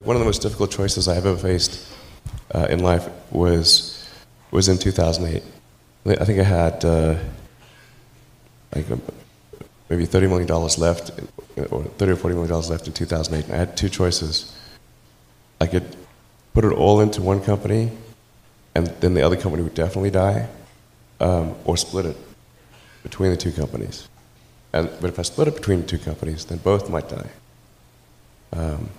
One of the most difficult choices I've ever faced uh, in life was was in 2008. I think I had uh, like um, maybe 30 million dollars left, or 30 or 40 million dollars left in 2008. And I had two choices. I could put it all into one company, and then the other company would definitely die, um, or split it between the two companies. And but if I split it between the two companies, then both might die. Um,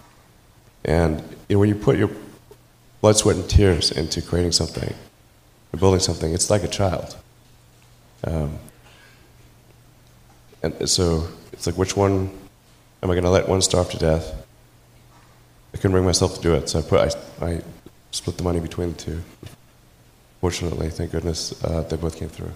and you know, when you put your blood, sweat, and tears into creating something, or building something, it's like a child. Um, and so it's like, which one am I going to let one starve to death? I couldn't bring myself to do it, so I put I, I split the money between the two. Fortunately, thank goodness, uh, they both came through.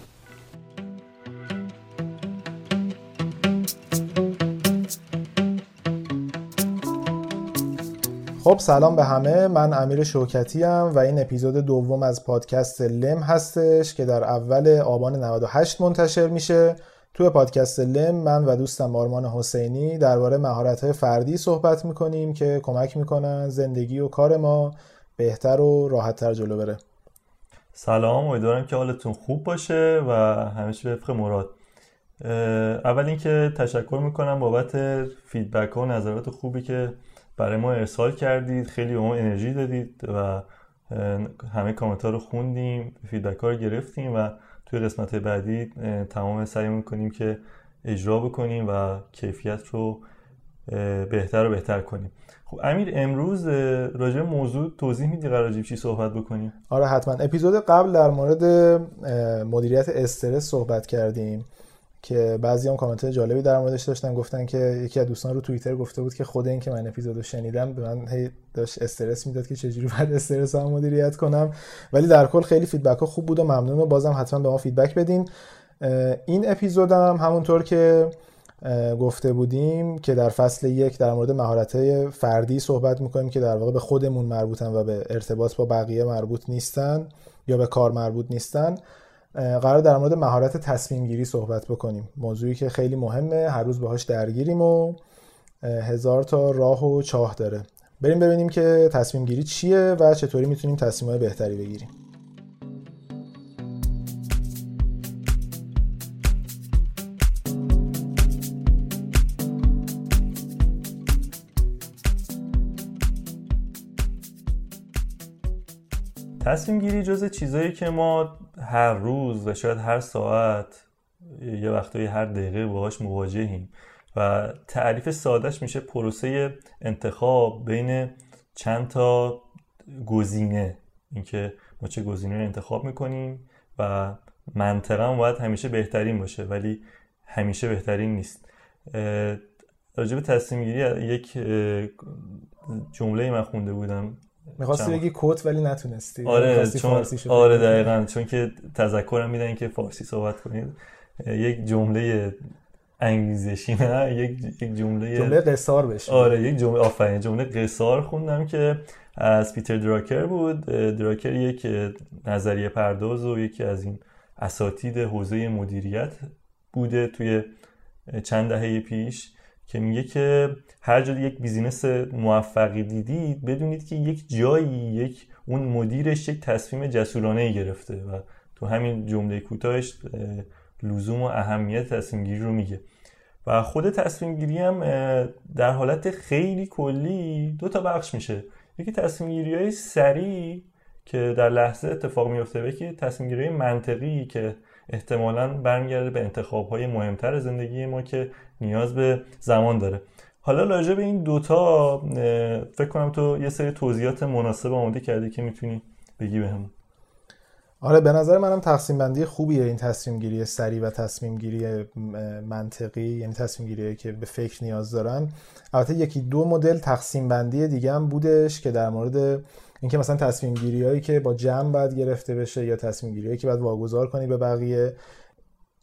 خب سلام به همه. من امیر شوکتی ام و این اپیزود دوم از پادکست لم هستش که در اول آبان 98 منتشر میشه. توی پادکست لم من و دوستم آرمان حسینی درباره مهارت‌های فردی صحبت می‌کنیم که کمک می‌کنن زندگی و کار ما بهتر و راحتتر جلو بره. سلام. امیدوارم که حالتون خوب باشه و همیشه وفق مراد. اول اینکه تشکر می‌کنم بابت feedback و نظرات خوبی که برای ما ارسال کردید خیلی به ما انرژی دادید و همه کامنت ها رو خوندیم feedback ها رو گرفتیم و توی قسمت بعدی تمام سعی می‌کنیم که اجرا بکنیم و کیفیت رو بهتر و بهتر کنیم. خب امیر امروز راجع موضوع توضیح میدی قراره چی صحبت بکنیم؟ آره حتما. اپیزود قبل در مورد مدیریت استرس صحبت کردیم. که بعضی هم کامنت جالبی در موردش داشتن گفتن که یکی از دوستان رو توییتر گفته بود که خود این که من اپیزودو شنیدم به من هی داشت استرس می‌داد که چجوری باید استرس هم مدیریت کنم. ولی در کل خیلی feedback ها خوب بود و ممنون و بازم حتما به ما feedback بدین. این اپیزودم همونطور که گفته بودیم که در فصل یک در مورد مهارت فردی صحبت می‌کنیم که در واقع به خودمون مربوطن و به ارتباط با بقیه مربوط نیستن یا به کار مربوط نیستن. قرار در مورد مهارت تصمیم گیری صحبت بکنیم. موضوعی که خیلی مهمه هر روز باهاش درگیریم و هزار تا راه و چاه داره. بریم ببینیم که تصمیم گیری چیه و چطوری می‌تونیم تصمیم بهتری بگیریم. تصمیم گیری جز چیزایی که ما هر روز و شاید هر ساعت یه وقتایی هر دقیقه باهاش مواجهیم و تعریف سادهش میشه پروسه انتخاب بین چند تا گزینه. اینکه ما چه گزینه رو انتخاب می‌کنیم و منطقا باید همیشه بهترین باشه ولی همیشه بهترین نیست. راجب تصمیم گیری یک جمله من خونده بودم. می‌خواستی بگی کوت ولی نتونستی. آره چون آره دقیقا. چون که تذکرم میدن که فارسی صحبت کنید. یک جمله انگلیزشی نه؟ یک یک جمله جمله قصار بشه. آره یک جمله آفرین جمله قصار خوندم که از پیتر دراکر بود. دراکر یک نظریه پرداز و یکی از این اساتید حوزه مدیریت بوده توی چند دهه پیش. که میگه که هر جا یک بیزینس موفقی دیدید بدونید که یک جایی یک اون مدیرش یک تصمیم جسورانه گرفته و تو همین جمله کوتاهش لزوم و اهمیت تصمیم گیری رو میگه. و خود تصمیم گیری هم در حالت خیلی کلی دو تا بخش میشه. یکی تصمیم گیری های سریع که در لحظه اتفاق میفته و یکی تصمیم گیری منطقی که احتمالا برمیگرده به انتخاب های مهمتر زندگی ما که نیاز به زمان داره. حالا راجع به این دوتا فکر کنم تو یه سری توضیحات مناسب آماده کردی که می‌تونی بگی بهمون آره به نظر منم تقسیم بندی خوبیه این تصمیم گیری سریع و تصمیم گیری منطقی یعنی تصمیم گیری که به فکر نیاز دارن. البته یکی دو مدل تقسیم بندی دیگه هم بودش که در مورد اینکه مثلا تصمیم گیری هایی که با جمع باید گرفته بشه یا تصمیم گیری هایی که باید واگذار کنی به بقیه.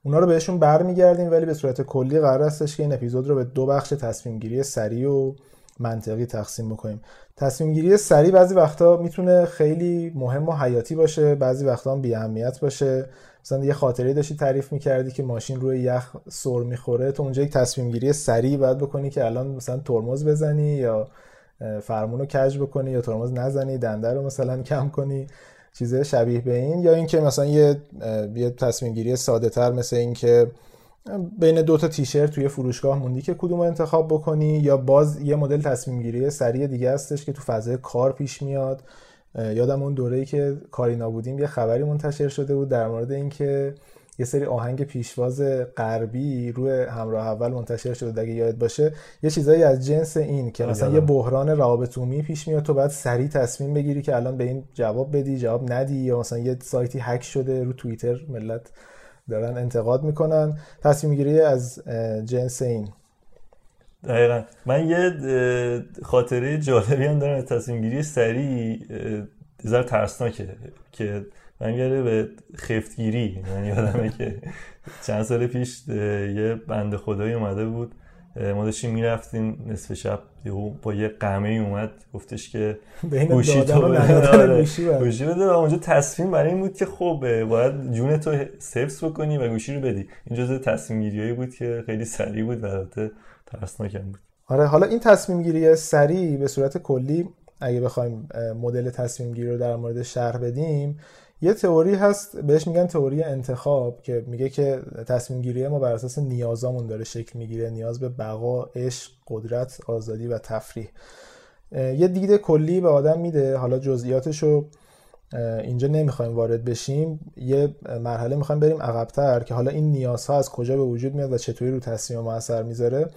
اونا رو بهشون برمیگردیم ولی به صورت کلی قرار هستش که این اپیزود رو به دو بخش تصمیم گیری سریع و منطقی تقسیم بکنیم. تصمیم گیری سریع بعضی وقتا می‌تونه خیلی مهم و حیاتی باشه بعضی وقتا هم بی اهمیت باشه. مثلا یه خاطره داشتی تعریف می‌کردی که ماشین روی یخ سر می‌خوره تو اونجا یک تصمیم گیری سریع باید بکنی که الان مثلا ترمز بزنی یا فرمون رو کج بکنی یا ترمز نزنی دنده رو مثلا کم کنی. چیزه شبیه به این یا اینکه مثلا یه یه تصمیم گیری ساده تر مثل اینکه بین دو تا تیشرت توی فروشگاه موندی که کدوم انتخاب بکنی یا باز یه مدل تصمیم گیری سریع دیگه هستش که تو فضای کار پیش میاد. یادم اون دوره‌ای که کاری نبودیم یه خبری منتشر شده بود در مورد اینکه یه سری آهنگ پیشواز غربی روی همراه اول منتشر شده اگه یاد باشه. یه چیزایی از جنس این که مثلا یه بحران روابط عمومی پیش میاد تو بعد سریع تصمیم بگیری که الان به این جواب بدی جواب ندی یا مثلا یه سایتی هک شده رو توییتر ملت دارن انتقاد می‌کنن. تصمیم گیری از جنس این. دقیقا. من یه خاطره جالبی هم دارم تصمیم گیری سریع ذره ترسناکه که من یاره به خفتگیری من یادمه که چند سال پیش یه بند خدایی اومده بود. ما داشتیم می‌رفتیم نصف شب با یه قمه اومد. گفتش که گوشی تو آره، گوشی بده. و اونجا تصمیم برای این بود که خب باید جون تو سیفز بکنی و گوشی رو بدی. این جزء تصمیم گیریایی بود که خیلی سریع بود و البته ترسناکم بود. آره حالا این تصمیم گیری سریع به صورت کلی اگه بخوایم مدل تصمیم گیری رو در مورد شرح بدیم یه تئوری هست بهش میگن تئوری انتخاب که میگه که تصمیم گیری ما بر اساس نیازامون داره شکل می‌گیره نیاز به بقا عشق قدرت آزادی و تفریح. یه دید کلی به آدم میده حالا جزئیاتش رو اینجا نمی‌خوایم وارد بشیم. یه مرحله می‌خوایم بریم عقبتر که حالا این نیازها از کجا به وجود میاد و چطوری رو تصمیم ما اثر می‌ذاره.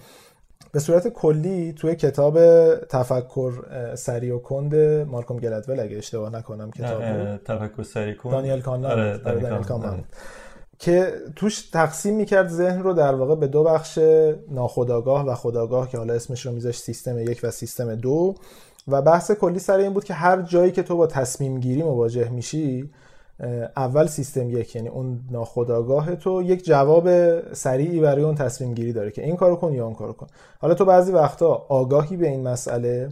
به صورت کلی توی کتاب تفکر سری و کند مالکوم گلدول اگه اشتباه نکنم کتاب تفکر سری کند دانیل کانان آره دانیل کانان که توش تقسیم می‌کرد ذهن رو در واقع به دو بخش ناخداگاه و خداگاه که حالا اسمش رو میذاشت سیستم یک و سیستم دو. و بحث کلی سر این بود که هر جایی که تو با تصمیم گیری مواجه میشی اول سیستم یک یعنی اون ناخداگاه تو یک جواب سریعی برای اون تصمیم گیری داره که این کارو کن یا اون کارو کن. حالا تو بعضی وقتا آگاهی به این مسئله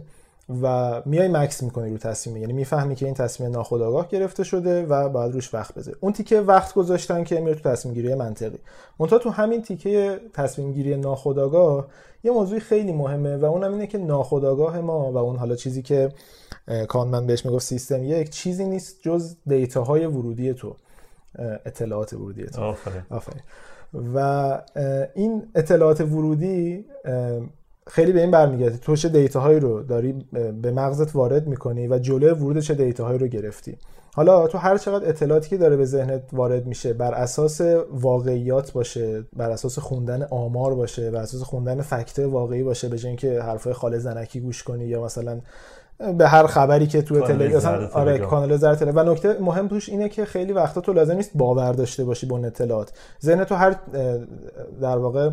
و میای مکس می‌کنی رو تصمیم یعنی می‌فهمی که این تصمیم ناخودآگاه گرفته شده و باید روش وقت بذاری. اون تیکه وقت گذاشتن که میره تو تصمیم گیری منطقی. منتها تو همین تیکه تصمیم گیری ناخودآگاه یه موضوع خیلی مهمه و اونم اینه که ناخودآگاه ما و اون حالا چیزی که کانمن بهش می‌گفت سیستم یک چیزی نیست جز دیتاهای ورودی تو اطلاعات ورودی تو. آفرین. و این اطلاعات ورودی خیلی به این برمیگرده. تو چه دیتاهایی رو داری به مغزت وارد می‌کنی و جلوی ورود چه دیتاهایی رو گرفتی؟ حالا تو هر چقدر اطلاعاتی که داره به ذهنت وارد میشه بر اساس واقعیات باشه بر اساس خوندن آمار باشه بر اساس خوندن فکت واقعی باشه به اینکه حرفای خاله زنکی گوش کنی یا مثلا به هر خبری که تو تلویزیون آره کانال زر و نکته مهم توش اینه که خیلی وقتا تو لازم نیست باور داشته باشی با اطلاعات. ذهن تو هر در واقع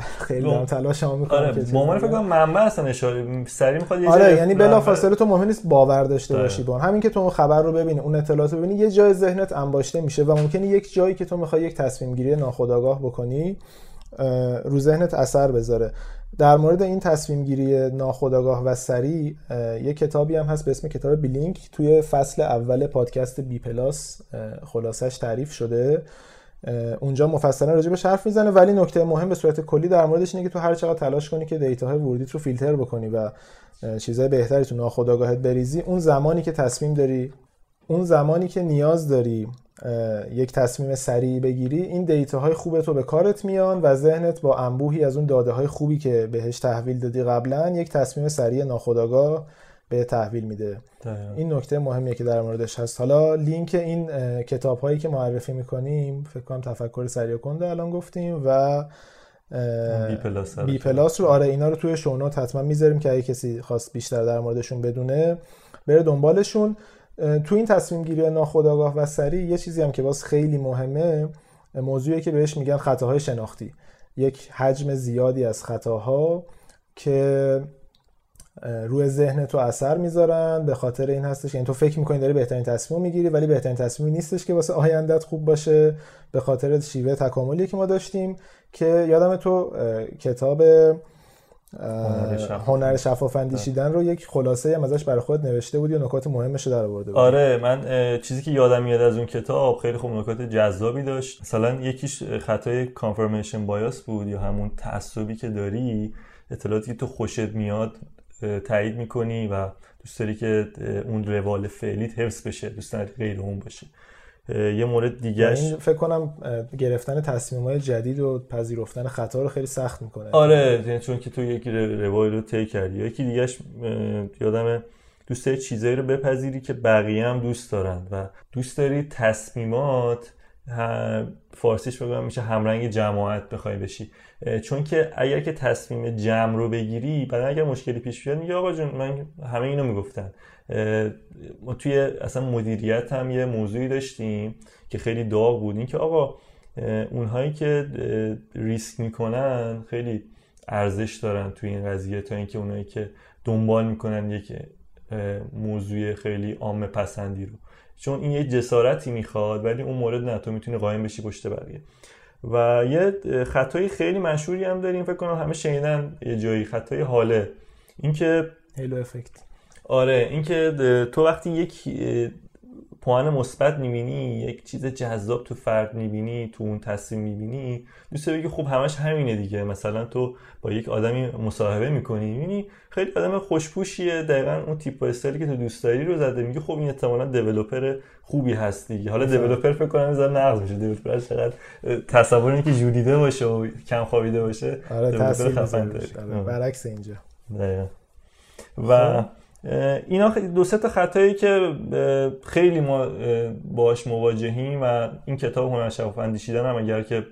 خیلی دارم تلاش هم می‌کنم آره مامان فکر کنم منبع اصلا اشاره سری می‌خواد یه آره یعنی بلافاصله تو مهم نیست باور داشته آره. باشی با همین که تو اون خبر رو ببینی اون اطلاعات رو ببینی یه جای ذهنت انباشته میشه و ممکنه یک جایی که تو می‌خوای یک تصمیم گیری ناخودآگاه بکنی رو ذهنت اثر بذاره. در مورد این تصمیم گیری ناخودآگاه و سریع یه کتابی هم هست به اسم کتاب Blink توی فصل اول پادکست بی پلاس خلاصش تعریف شده. اونجا مفصلا راجع به حرف می‌زنه ولی نکته مهم به صورت کلی در موردش اینه که تو هر چقدر تلاش کنی که data های ورودیت رو فیلتر بکنی و چیزای بهتری تو ناخودآگاهت بریزی اون زمانی که تصمیم داری اون زمانی که نیاز داری یک تصمیم سریع بگیری این دیتاهای خوب تو به کارت میان و ذهنت با انبوهی از اون داده های خوبی که بهش تحویل دادی قبلا یک تصمیم سریع ناخودآگاه به تحویل میده. این نکته مهمیه که در موردش هست. حالا لینک این کتاب هایی که معرفی می‌کنیم فکر کنم تفکر سریع کنده الان گفتیم و بی پلاس, بی پلاس رو. آره اینا رو توی show note حتما می‌ذاریم که اگه کسی خواست بیشتر در موردشون بدونه بره دنبالشون. تو این تصمیم گیری ناخودآگاه و سریع یه چیزی هم که باز خیلی مهمه موضوعی که بهش میگن خطاهای شناختی. یک حجم زیادی از خطاها که روی ذهن تو اثر می‌ذارن به خاطر این هستش. یعنی تو فکر می‌کنی داری بهترین تصمیم می‌گیری ولی بهترین تصمیمی نیستش که واسه آیندت خوب باشه به خاطر شیوه تکاملی که ما داشتیم که یادم تو کتاب هنر شفاف. اندیشیدن رو یک خلاصه هم ازش برای خود نوشته بودی و نکات مهمش رو در آورده بود آره من چیزی که یادم میاد از اون کتاب خیلی خوب نکات جذابی داشت. مثلا یکیش خطای کانفرمیشن بایاس بود یا همون تعصبی که داری اطلاعاتی که تو خوشت میاد تایید می‌کنی و دوست داری که اون روال فعلیت حفظ بشه دوست داری غیر اون باشه. یه مورد دیگهش این فکر کنم گرفتن تصمیم های جدید و پذیرفتن خطا رو خیلی سخت می‌کنه. آره یعنی چون که تو یکی روال رو طی کردی. یکی دیگهش یادم دوست داری چیزایی رو بپذیری که بقیه هم دوست دارن و دوست داری تصمیمات فارسیش بگم میشه همرنگ جماعت بخوای بشی. چون که اگر که تصمیم جمع رو بگیری بعد اگر مشکلی پیش بیاد میگه آقا جون من همه اینو می‌گفتن. ما توی اصلا مدیریت هم یه موضوعی داشتیم که خیلی داغ بود. این که آقا اونهایی که ریسک می‌کنن خیلی ارزش دارن توی این قضیه تا اینکه اونایی که دنبال می‌کنن یک موضوع خیلی عام پسندی رو. چون این یه جسارتی می‌خواد ولی اون مورد نه تو می‌تونی قایم بشی پشت بقیه. و یه خطای خیلی مشهوری هم داریم فکر کنم همه شنیدن یه جایی خطای حاله. اینکه هیلو افکت آره اینکه تو وقتی یک پوان مثبت می‌بینی یک چیز جذاب تو فرد می‌بینی تو اون تصمیم می‌بینی دوست بگی خب همش همینه دیگه. مثلا تو با یک آدمی مصاحبه می‌کنی می‌بینی خیلی آدم خوشپوشیه. دقیقا اون تیپ استایلی که تو دوست داری رو زده میگی خب این احتمالا دیولپر خوبی هست دیگه. حالا دیولپر فکر کنم می‌ذاره نقض بشه دیولپر چقدر تصور اینکه جودیده باشه و کم خوابیده باشه آره تاثیر آره. برعکس اینجا. دقیقا. و خب. اینا دو سه تا خطایی که خیلی ما باش مواجهیم و این کتاب هنر شفاف اندیشیدن هم اگر که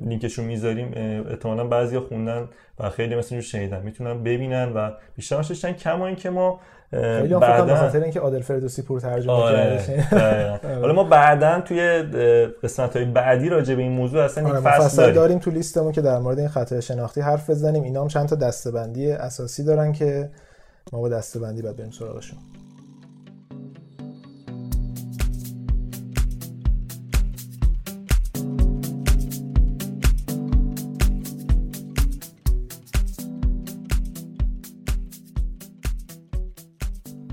لینکشون می‌ذاریم احتمالا بعضیا خوندن و خیلی مثل رو شنیدن می‌تونن ببینن و بیشتر داشتن کما اینکه ما خیلی بعدا به خاطر اینکه عادل فردوسی پور ترجمه آره. کرده حالا ما بعدا توی قسمت های بعدی راجع به این موضوع اصلا آره فصل داریم. داریم تو لیستمون که در مورد این خطای شناختی حرف بزنیم اینا هم چند تا دستبندی اساسی دارن که ما با دسته بندی باید بریم سراغشون.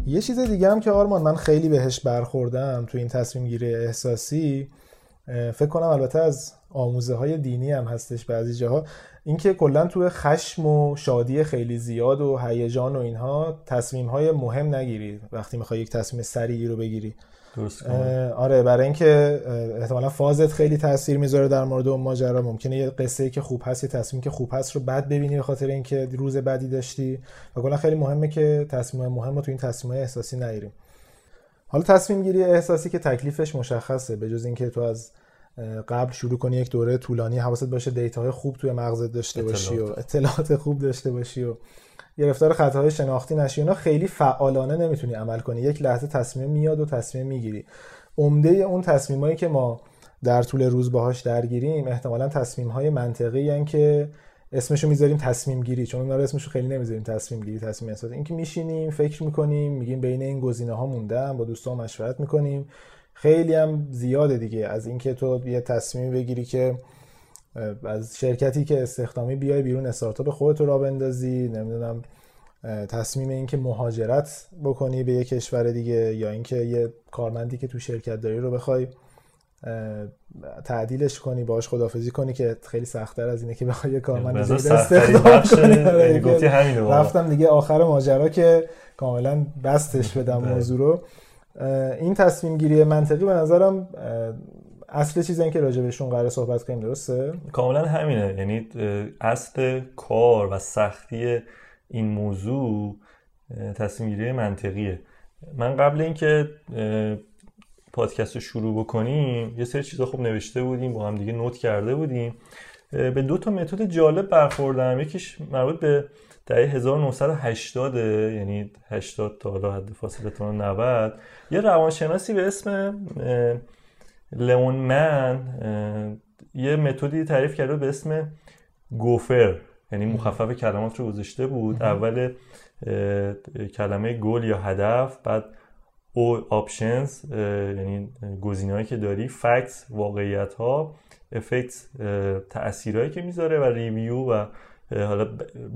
یه چیز دیگه هم که آرمان من خیلی بهش برخوردم تو این تصمیم گیری احساسی فکر کنم البته از آموزه های دینی هم هستش بعضی جاها. اینکه کلا توی خشم و شادی خیلی زیاد و هیجان و اینها تصمیم های مهم نگیری وقتی می‌خوای یک تصمیم سریعی رو بگیری. آره برای اینکه احتمالا فازت خیلی تاثیر می‌ذاره در مورد اون ماجرا. ممکنه یه قصه که خوب هست یه تصمیم که خوب هست رو بد ببینی به خاطر اینکه روز بدی داشتی. و کلا خیلی مهمه که تصمیم مهم رو تو این تصمیم احساسی نگیریم. حالا تصمیم گیری احساسی که تکلیفش مشخصه به جز اینکه تو از قبل شروع کنی یک دوره طولانی حواست باشه دیتاهای خوب توی مغزت داشته باشی و اطلاعات. خوب داشته باشی و گرفتار خطاهای شناختی نشی. اونا خیلی فعالانه نمی‌تونی عمل کنی. یک لحظه تصمیم میاد و تصمیم می‌گیری. عمده اون تصمیمایی که ما در طول روز باهاش درگیریم احتمالا تصمیم های منطقی هن که اسمشو می‌ذاریم تصمیم گیری. چون اونا رو اسمشو خیلی نمی‌ذاریم تصمیم گیری تصمیم احساس. اینکه میشینیم فکر می‌کنیم میگیم بین این گزینه ها موندم با دوستان مشورت می‌کنیم. خیلی هم زیاده دیگه. از اینکه تو یه تصمیم بگیری که از شرکتی که استخدامی بیای بیرون استارتاپ خودت را بندازی نمی‌دونم تصمیم اینکه مهاجرت بکنی به یه کشور دیگه یا اینکه یه کارمندی که تو شرکت داری رو بخوای تعدیلش کنی باش خدافزی کنی که خیلی سختتر از اینه که بخوای یه کارمند دیگه استخدام کنی. آره، رفتم دیگه آخر ماجرا که کاملا بستش بدم. موضوع رو. این تصمیم گیری منطقی به نظرم اصل چیزی این که بهشون قرار صحبت کنیم درسته؟ کاملا همینه. یعنی اصل کار و سختی این موضوع تصمیم گیری منطقیه. من قبل اینکه پادکست رو شروع بکنیم یه سری چیزا خوب نوشته بودیم با هم دیگه نوت کرده بودیم. به دو تا متد جالب برخوردم. یکیش مربوط به دهه 1980 یعنی 80 تا حالا حد فاصله تا 90 یه روانشناسی به اسم لئون من یه متدی تعریف کرده به اسم گوفر یعنی مخفف کلمات رو گذاشته بود. اول کلمه گل یا هدف بعد او آپشنز یعنی گزینه‌هایی که داری فکت واقعیت ها افکت تاثیرهایی که می‌ذاره و ریویو و حالا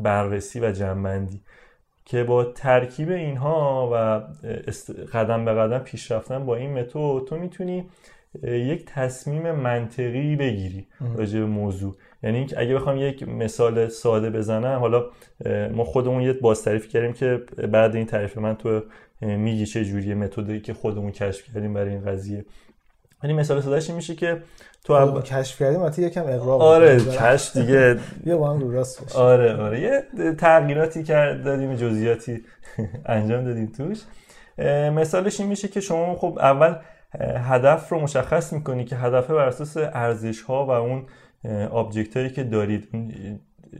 بررسی و جنبندی که با ترکیب اینها و قدم به قدم پیش رفتن با این متد تو می‌تونی یک تصمیم منطقی بگیری راجع به موضوع. یعنی اگه بخوام یک مثال ساده بزنم حالا ما خودمون یه باز تعریف کردیم که بعد این تعریف من تو میگی چه جوریه متدی که خودمون کشف کردیم برای این قضیه. یعنی مثال سادهش میشه که تو اب... کشف کردیم البته یکم اقراق آره کشف دیگه. یه با هم رو راست بشه. آره آره. یه تغییراتی کرد دادیم جزئیاتی انجام دادیم توش. مثالش این میشه که شما خب اول هدف رو مشخص می‌کنی که هدف بر اساس ارزش ها و اون آبجکت هایی که دارید. اون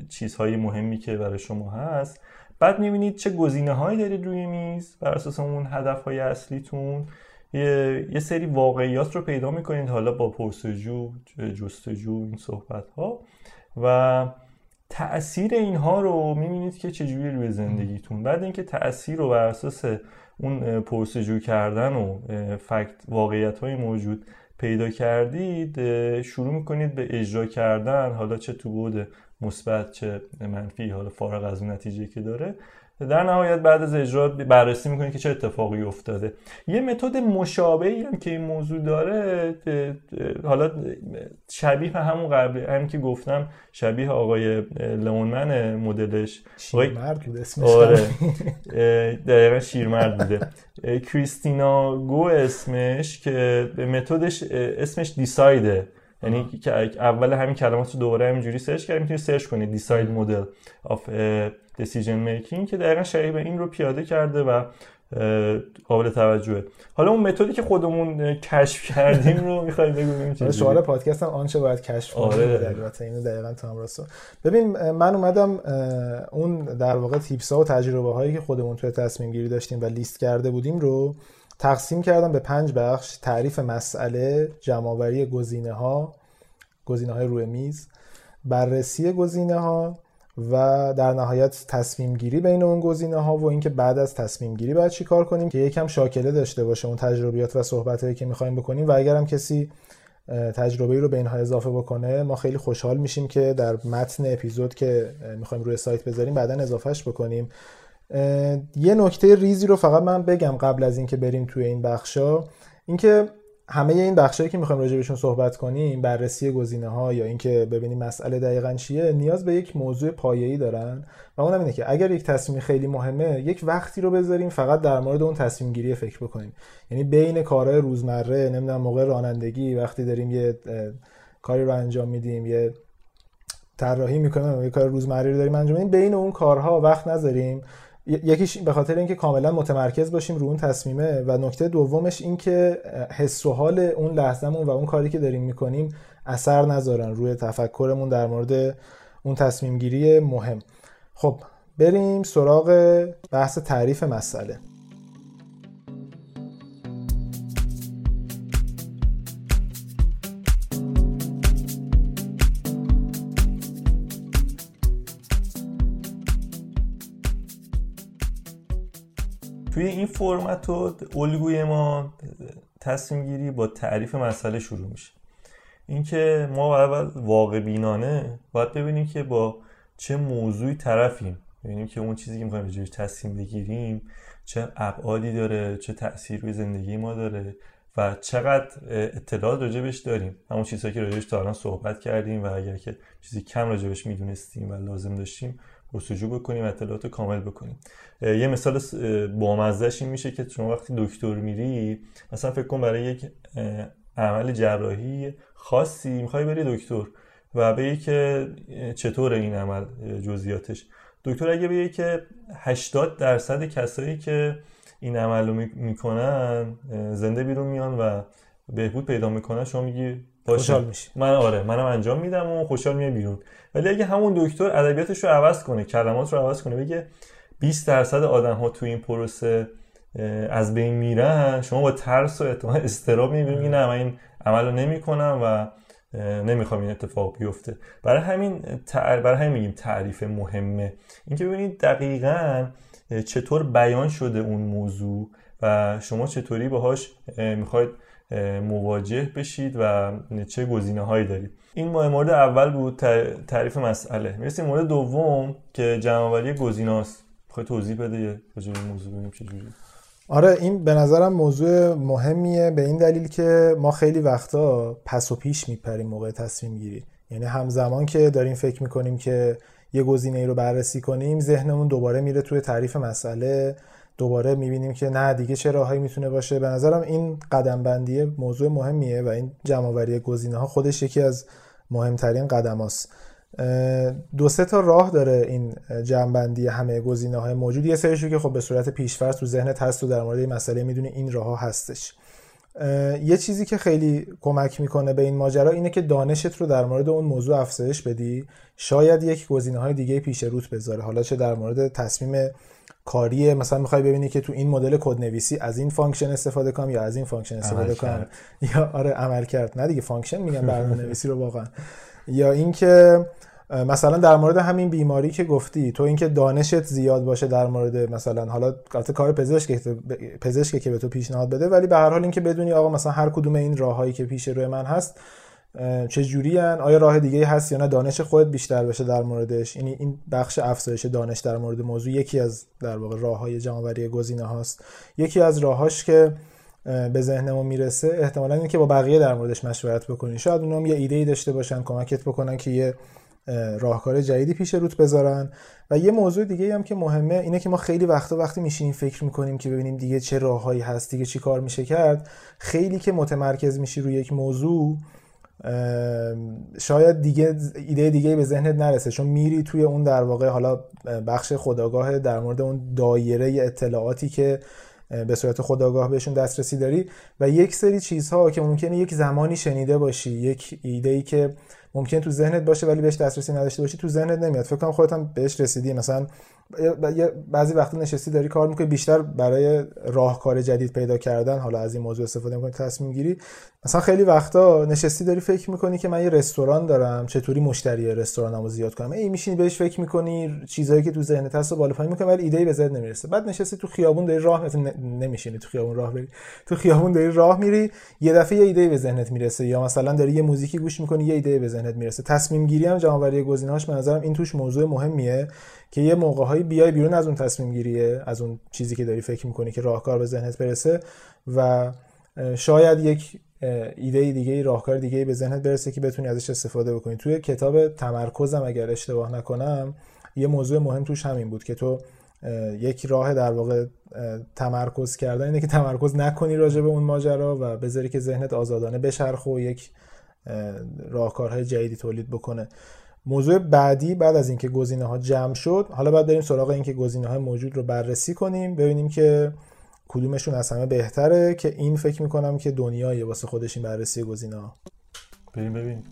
چیزهای مهمی که برای شما هست. بعد می‌بینید چه گزینه هایی دارید روی میز بر اساس اون هدف های اصلیتون. یه،, یه سری واقعیات رو پیدا می‌کنید حالا با پرسجو جستجو این صحبت ها و تاثیر اینها رو می‌بینید که چجوری روی زندگیتون. بعد اینکه تاثیر رو بر اساس اون پرسجو کردن و فکت واقعیت های موجود پیدا کردید شروع می‌کنید به اجرا کردن. حالا چه تو بود مثبت چه منفی حالا فارغ از نتیجه که داره. در نهایت بعد از اجرا بررسی می‌کنید که چه اتفاقی افتاده. یه متد مشابهی هم که این موضوع داره حالا شبیه همون قبل هم که گفتم شبیه آقای لئونمن مدلش. شیرمرد بود اسمش آره. دقیقا شیرمرد بوده. کریستینا گو اسمش که متدش اسمش دیسایده. یعنی که اول همین کلمات رو دوباره همینجوری سرچ کردیم می‌تونید سرچ کنید دیساید مدل of decision making که دقیقا شبیه به این رو پیاده کرده و قابل توجهه. حالا اون متدی که خودمون کشف کردیم رو می‌خوایم بگیم چه سوال پادکست هم آنچه باید کشف کنیم آره. البته اینو دقیقاً تو هم راست ببین من اومدم اون در واقع tips ها و تجربه هایی که خودمون توی تصمیم گیری داشتیم و لیست کرده بودیم رو تقسیم کردم به پنج بخش. تعریف مسئله جمعآوری گزینه ها گزینه های روی میز بررسی گزینه ها و در نهایت تصمیم گیری بین اون گزینه ها و اینکه بعد از تصمیم گیری باید چی کار کنیم که یکم شاکله داشته باشه اون تجربیات و صحبت هایی که می‌خوایم بکنیم. و اگرم کسی تجربه رو به اینها اضافه بکنه ما خیلی خوشحال میشیم که در متن اپیزود که می‌خوایم روی سایت بذاریم بعدا اضافهش بکنیم. یه نکته ریزی رو فقط من بگم قبل از اینکه بریم توی این بخشا اینکه همه این بخشایی که می‌خوایم راجع بهشون صحبت کنیم بررسی گزینه ها یا اینکه ببینیم مسئله دقیقا چیه نیاز به یک موضوع پایه‌ای دارن. و اونم اینه که اگر یک تصمیم خیلی مهمه یک وقتی رو بذاریم فقط در مورد اون تصمیم گیری فکر بکنیم. یعنی بین کارهای روزمره نمی‌دونم موقع رانندگی وقتی داریم یه کاری رو انجام میدیم یه طراحی می‌کنیم یه کار روزمره رو داریم انجام میدیم بین اون کارها وقت نذاریم. یکیش به خاطر اینکه کاملا متمرکز باشیم رو اون تصمیمه و نکته دومش این که حس و حال اون لحظهمون و اون کاری که داریم می‌کنیم اثر نذارن. روی تفکرمون در مورد اون تصمیم گیری مهم. خب بریم سراغ بحث تعریف مسئله. توی این فرمت و الگوی ما تصمیم گیری با تعریف مسئله شروع میشه. اینکه ما اول واقع بینانه باید ببینیم که با چه موضوعی طرفیم. ببینیم که اون چیزی که می‌خوایم بجایش تصمیم بگیریم چه ابعادی داره چه تأثیر روی زندگی ما داره و چقدر اطلاعات راجبش داریم. همون چیزهایی که راجبش تا الان صحبت کردیم و اگر که چیزی کم راجبش می‌دونستیم و لازم داشتیم پرسجو بکنیم اطلاعات کامل بکنیم. یه مثال بامزدش این میشه که شما وقتی دکتر میری مثلا فکر کن برای یک عمل جراحی خاصی می‌خوای بری دکتر و بگی که چطور این عمل جزئیاتش؟ دکتر اگه بگه که 80 درصد کسایی که این عمل رو می‌کنن زنده بیرون میان و بهبود پیدا می‌کنن شما میگی خوشحال میشی. من آره منم انجام میدم و خوشحال میام بیرون. ولی اگه همون دکتر ادبیاتش رو عوض کنه کلمات رو عوض کنه بگه 20 درصد آدم ها تو این پروسه از بین میرن شما با ترس و احتمال استراب می‌بینید نه من این عمل رو نمی کنم و نمی‌خوام این اتفاق بیفته. برای همین برای همین میگیم تعریف مهمه. اینکه ببینید دقیقا چطور بیان شده اون موضوع و شما چطوری باهاش می‌خواید مواجه بشید و چه گزینه هایی دارید. این مورد اول بود تعریف مسئله. می‌رسیم مورد دوم که جمعآوری گزینه است. توضیح بده یه موضوع ببینیم چجوری آره این به نظرم موضوع مهمیه. به این دلیل که ما خیلی وقتا پس و پیش میپریم موقع تصمیم گیری. یعنی همزمان که داریم فکر می‌کنیم که یه گزینه ای رو بررسی کنیم ذهنمون دوباره میره توی تعریف مسئله. دوباره می‌بینیم که نه دیگه چه راههایی می‌تونه باشه. به نظرم این قدم بندی موضوع مهمیه و این جمعآوری گزینه ها خودش یکی از مهمترین قدم هاست. دو سه تا راه داره این جمعبندی همه گزینه های موجود. یه سریشو که خب به صورت پیشفرض تو ذهنت هست و در مورد این مسئله می‌دونی این راه ها هستش یه چیزی که خیلی کمک می‌کنه به این ماجرا اینه که دانشت رو در مورد اون موضوع افزایش بدی. شاید یک گزینه های دیگه پیش روت بذاره. حالا چه در مورد تصمیم کاری مثلا می‌خوای ببینی که تو این مدل کد نویسی از این function استفاده کنم یا از این function استفاده کنم. یا آره عمل کرد نه دیگه function میگم برنامه نویسی رو واقعا. یا اینکه مثلا در مورد همین بیماری که گفتی تو اینکه دانشت زیاد باشه در مورد مثلا حالا البته کار پزشک پزشک که به تو پیشنهاد بده ولی به هر حال اینکه بدونی آقا مثلا هر کدوم این راههایی که پیش روی من هست چه جوری آیا راه دیگه هست یا نه؟ دانش خودت بیشتر بشه در موردش. یعنی این بخش افزایش دانش در مورد موضوع یکی از در واقع راه های جمعآوری گزینه هاست. یکی از راههاش که به ذهن می‌رسه احتمالا اینه که با بقیه در موردش مشورت بکنی. شاید اونم یه ایده ای داشته باشن کمکت بکنن که یه راهکار جدیدی پیش روت بذارن. و یه موضوع دیگه هم که مهمه اینه که ما خیلی وقتا وقتی میشینیم فکر می‌کنیم که ببینیم دیگه چه راههایی هست دیگه چی کار میشه کرد خیلی که متمرکز میشی روی یک موضوع شاید دیگه ایده دیگه به ذهنت نرسه چون میری توی اون در واقع حالا بخش خداگاه در مورد اون دایره اطلاعاتی که به صورت خداگاه بهشون دسترسی داری. و یک سری چیزها که ممکنه یک زمانی شنیده باشی یک ایده ای که ممکن تو ذهنت باشه ولی بهش دسترسی نداشته باشی تو ذهنت نمیاد. فکر کنم خودت هم بهش رسیدی. مثلا بعضی وقتا نشستی داری کار می‌کنی بیشتر برای راهکار جدید پیدا کردن حالا از این موضوع استفاده می‌کنی تصمیم گیری مثلا خیلی وقتا نشستی داری فکر می‌کنی که من یه رستوران دارم چطوری مشتری رستورانمو زیاد کنم. ای میشینی بهش فکر می‌کنی چیزایی که تو ذهنت هست رو بالا پایین می‌کنی ولی ایده به ذهن نمی‌رسه. بعد نشستی تو خیابون داری راه نمیشینی تو خیابون راه بری. تو خیابون داری راه میری یه دفعه یه ایده به ذهنت می‌رسه. یا مثلا داری یه موزیکی گوش می‌کنی یه ایده به ذهنت می‌رسه. تصمیم گیری هم جمع‌آوری گزینه‌هاش به نظرم این توش موضوع مهمیه که یه موقعهایی بیای بیرون از اون تصمیم گیریه از اون چیزی که داری فکر می‌کنی که راهکار به ذهنت برسه و شاید یک ایده دیگه راهکار دیگه به ذهنت برسه که بتونی ازش استفاده بکنی. توی کتاب تمرکزم اگر اشتباه نکنم یه موضوع مهم توش همین بود که تو یک راه در واقع تمرکز کردن اینه که تمرکز نکنی راجع به اون ماجرا و بذاری که ذهنت آزادانه بچرخه و یک راهکارهای جدیدی تولید بکنه. موضوع بعدی بعد از اینکه گزینه ها جمع شد حالا بعد بریم سراغ اینکه گزینه های موجود رو بررسی کنیم ببینیم که کدومشون از همه بهتره که این فکر می‌کنم که دنیای واسه خودش این بررسی گزینه ها بریم ببینیم.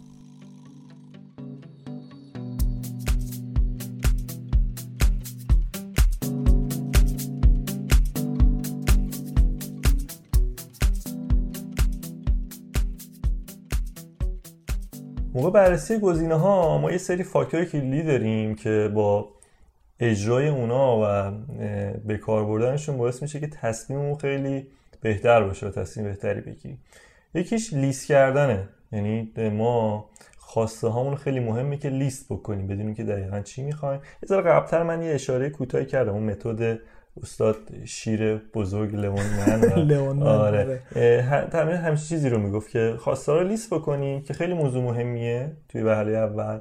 موقع بررسی گزینه ها ما یه سری فاکتور کلیدی داریم که با اجرای اونا و به کار بردنشون باعث میشه که تصمیممون خیلی بهتر باشه و تصمیم بهتری بگیریم. یکیش لیست کردنه. یعنی ما خواسته هامون خیلی مهمه که لیست بکنیم بدونیم که دقیقا چی می‌خوایم. یه ذره قبلتر من یه اشاره کوتاهی کردم. اون متد استاد شیر بزرگ لمون من آره, آره. همچین چیزی رو می‌گفت که خواسته رو لیست بکنی که خیلی موضوع مهمیه توی وهله اول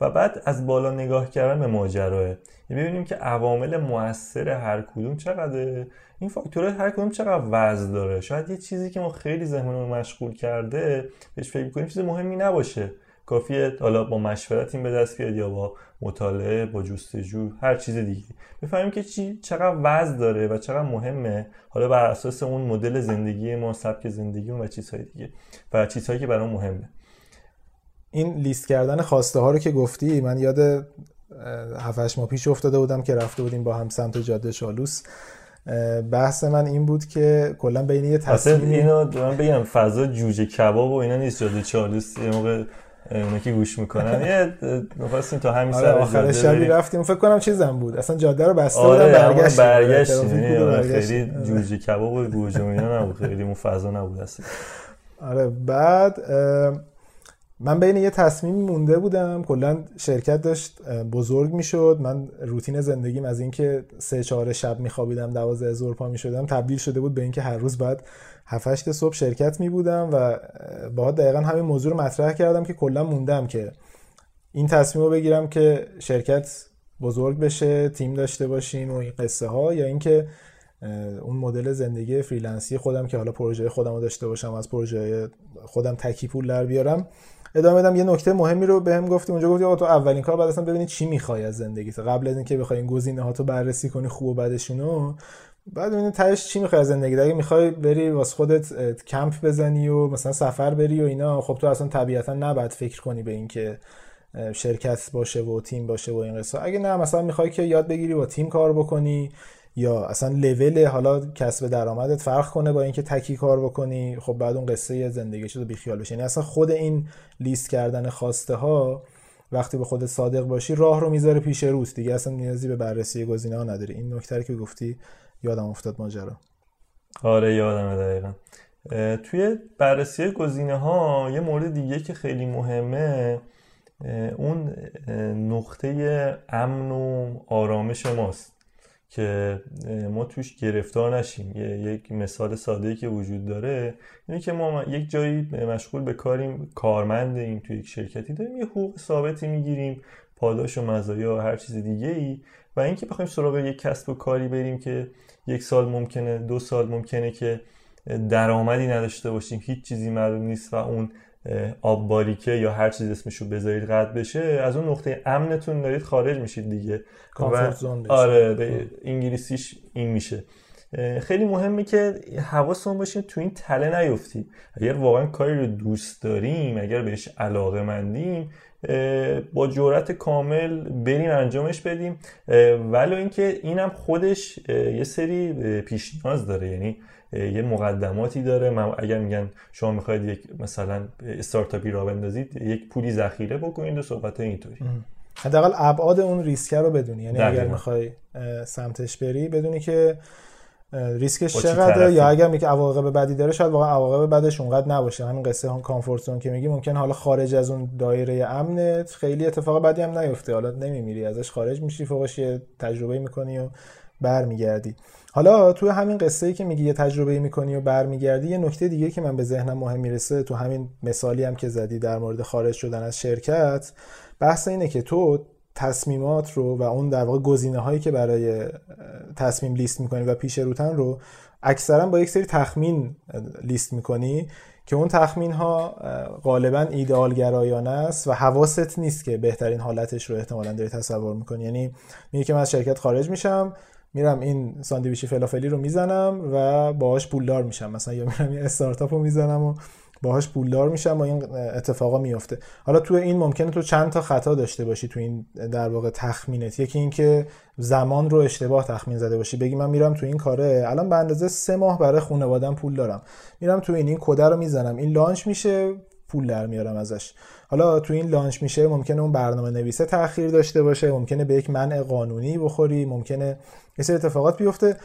و بعد از بالا نگاه کردن به ماجراه یعنی ببینیم که عوامل موثر هر کدوم چقدر این فاکتورها هر کدوم چقدر وزن داره. شاید یه چیزی که ما خیلی ذهنمون مشغول کرده بهش فکر کنیم چیز مهمی نباشه. کافیه حالا با مشورت این به دست بیاد یا با مطالعه با جستجو هر چیز دیگه. بفهمیم که چی چقدر وزن داره و چقدر مهمه. حالا بر اساس اون مدل زندگی ما سبک زندگی و چیزهای دیگه. و چیزهایی که برای مهمه. این لیست کردن خواسته ها رو که گفتی من یاد هفتش ماه پیش افتاده بودم که رفته بودیم با هم سمت جاده شالوس. بحث من این بود که کلا بین یه تصمیم اینو من بگم فضا جوجه کباب و اینا نیست جاده چالوس. یه موقع اونا که گوش می‌کنن. یه نفستیم تا همین آره سر آخر شبی رفتیم. فکر کنم چیزم بود. اصلا جاده رو بسته آره بودن برگشت برگشت خیلی جوجه کباب و گوجه اینا نبود. خیلی اون فضا نبود اصلا. آره بعد من بین یه تصمیم مونده بودم. کلا شرکت داشت بزرگ می‌شد. من روتین زندگیم از اینکه سه چهار شب میخوابیدم دوازده ظهر پا می‌شدم تبدیل شده بود به اینکه هر روز بعد 7 صبح شرکت می بودم و با دقیقا همین موضوع رو مطرح کردم که کلا موندم که این تصمیم رو بگیرم که شرکت بزرگ بشه تیم داشته باشیم و این قصه ها یا اینکه اون مدل زندگی freelance ی خودم که حالا پروژه خودم رو داشته باشم از پروژه خودم تکی پول در بیارم. ادامه بدم یه نکته مهمی رو بهم به گفتی. اونجا گفتی آقا تو اولین کار بعد اصلا ببینی چی می‌خوای از زندگیت. قبل از اینکه بخوای این گزینه ها تو بررسی کنی خوب و بدشونو بعد ببینید تهش چی می‌خوای زندگی اگه می‌خوای بری واسه خودت کمپ بزنی و مثلا سفر بری و اینا خب تو اصلا طبیعتا نباید فکر کنی به اینکه شرکت باشه و تیم باشه و این قصه. اگه نه مثلا می‌خوای که یاد بگیری با تیم کار بکنی یا اصلا لول حالا کسب درآمدت فرق کنه با اینکه تکی کار بکنی خب بعد اون قصه زندگی شده بیخیال بشی. یعنی اصلا خود این لیست کردن خواسته ها وقتی به خودت صادق باشی راه رو می‌ذاره پیش روز دیگه اصلا نیازی به بررسی گزینه ها نداری. این نکته که گفتی یادم افتاد ماجرا. آره یادمه دقیقا. توی بررسی گزینه ها یه مورد دیگه که خیلی مهمه اون نقطه امن و آرامش ماست که ما توش گرفتار نشیم. یک مثال ساده که وجود داره اینه که ما یک جایی مشغول به کاریم کارمند این توی یک شرکتی داریم یه حقوق ثابتی می‌گیریم پاداش و مزایا و هر چیز دیگه ای و اینکه بخوایم سراغ یک کسب و کاری بریم که یک سال ممکنه دو سال ممکنه که درآمدی نداشته باشیم هیچ چیزی معلوم نیست و اون آب باریکه یا هر چیز اسمشو بذارید قد بشه از اون نقطه امنتون دارید خارج میشید دیگه. آره به انگلیسیش این میشه. خیلی مهمه که حواسمون باشه تو این تله نیفتیم. اگر واقعا کاری رو دوست داریم اگر بهش علاقه مندیم با جورت کامل بریم انجامش بدیم. ولو اینکه اینم خودش یه سری پیش نیاز داره. یعنی یه مقدماتی داره. اگر میگن شما می‌خواید یک مثلا استارتاپی را بندازید یک پولی ذخیره بکنید و صحبت اینطوری. حداقل ابعاد اون ریسک رو بدونی. یعنی اگر می‌خوای سمتش بری بدونی که ریسکش چقدره؟ یا اگر میگه عواقب بدی داره شاید واقعا عواقب بدش اونقدر نباشه. همین قصه هم کامفورت زون که میگی ممکن حالا خارج از اون دایره امنت خیلی اتفاق بدی هم نیفته. حالا نمیمیری ازش خارج میشی فوقش یه تجربه می‌کنی و برمیگردی. حالا تو همین قصه ای که میگی یه تجربه می‌کنی و برمیگردی یه نکته دیگه که من به ذهنم مهم می‌رسه تو همین مثالی هم که زدی در مورد خارج شدن از شرکت بحث اینه که تو تصمیمات رو و اون در واقع گزینه هایی که برای تصمیم لیست می‌کنی و پیش روتن رو اکثرا با یک سری تخمین لیست می‌کنی که اون تخمین ها غالبا ایدئال گرایانه است و حواست نیست که بهترین حالتش رو احتمالا داری تصور می‌کنی. یعنی میگه که من از شرکت خارج میشم میرم این ساندویچ فلافلی رو می‌زنم و باهاش پولدار میشم. مثلا یا میرم یه استارتاپ رو می‌زنم و باهاش پولدار میشم و این اتفاقا میفته حالا تو این ممکنه تو چند تا خطا داشته باشی تو این در واقع تخمینت. یکی اینکه زمان رو اشتباه تخمین زده باشی. بگی من میرم تو این کاره. الان به اندازه سه ماه برای خانوادم پول دارم. میرم تو این این کده رو می‌زنم. این لانچ میشه پول در میارم ازش. حالا تو این لانچ میشه ممکنه اون برنامه نویسه تاخیر داشته باشه. ممکنه به یک منع قانونی بخوری. ممکنه یه سری اتفاقات بیفته.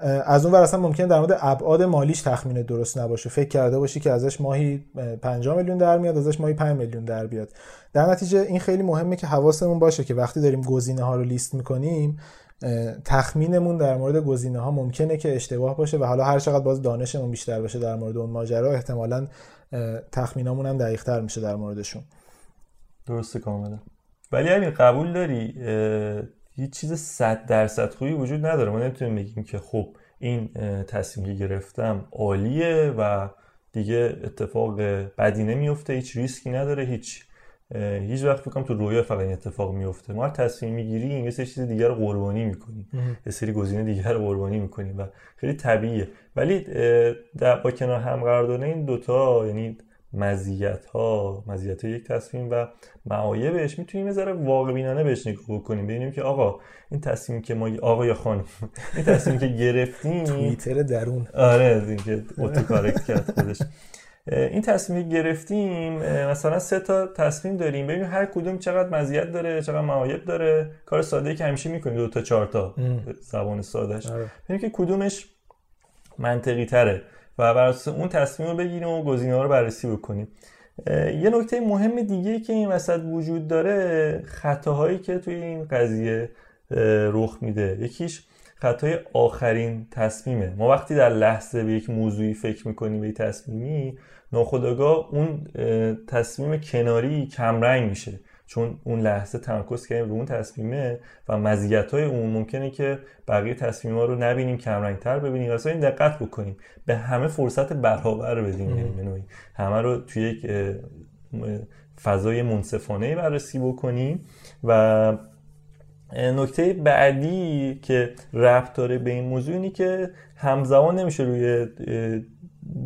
از اون ور اصلا ممکنه در مورد ابعاد مالیش تخمین درست نباشه. فکر کرده باشی که ازش ماهی 5 میلیون در میاد ازش ماهی 5 میلیون در بیاد. در نتیجه این خیلی مهمه که حواسمون باشه که وقتی داریم گزینه ها رو لیست می‌کنیم تخمینمون در مورد گزینه ها ممکنه که اشتباه باشه و حالا هر چقدر باز دانشمون بیشتر باشه در مورد اون ماجرا احتمالا تخمینامون هم دقیق میشه در موردشون. درسته کاملا. ولی همین قبول داری هیچ چیز صد درصد خوبی وجود نداره. ما نمی‌تونیم بگیم که خب این تصمیمی گرفتم عالیه و دیگه اتفاق بدی نمیفته هیچ ریسکی نداره هیچ هیچ وقت فکرم تو رویا فقط این اتفاق میفته ما تصمیم می‌گیریم یه سری چیز دیگر رو قربانی می‌کنیم یه سری گزینه دیگر رو قربانی می‌کنیم و خیلی طبیعیه. ولی در با کنار هم قرار دادن این دوتا یعنی مزیت ها مزیت یک تصمیم و معایبش می‌تونیم یه ذره واقع بینانه بهش نگاه بکنیم ببینیم که آقا این تصمیم که ما آقا یا خانم این تصمیم که گرفتیم توییتر درون. آره این که اوتو کارکت کرد خودش. این تصمیم گرفتیم مثلا سه تا تصمیم داریم. ببینیم هر کدوم چقدر مزیت داره چقدر معایب داره. کار ساده که همیشه می‌کنیم دو تا چهار تا. زبان سادهش آره. ببینیم که کدومش منطقی تره. و بر اون تصمیم رو بگیریم و گزینه ها رو بررسی بکنیم. یه نکته مهم دیگه که این وسط وجود داره خطاهایی که توی این قضیه رخ میده. یکیش خطای آخرین تصمیمه. ما وقتی در لحظه به یک موضوعی فکر می‌کنیم به تصمیمی ناخداگاه اون تصمیم کناری کمرنگ میشه. چون اون لحظه تمرکز کردیم رو اون تصمیمه و مزیت های اون ممکنه که بقیه تصمیم ها رو نبینیم کمرنگ تر ببینیم. واسه این دقت بکنیم. به همه فرصت برابر بدیم یعنی همه رو توی یک فضای منصفانه بررسی بکنیم و نکته بعدی که ربط داره به این موضوع اینی که همزمان نمیشه روی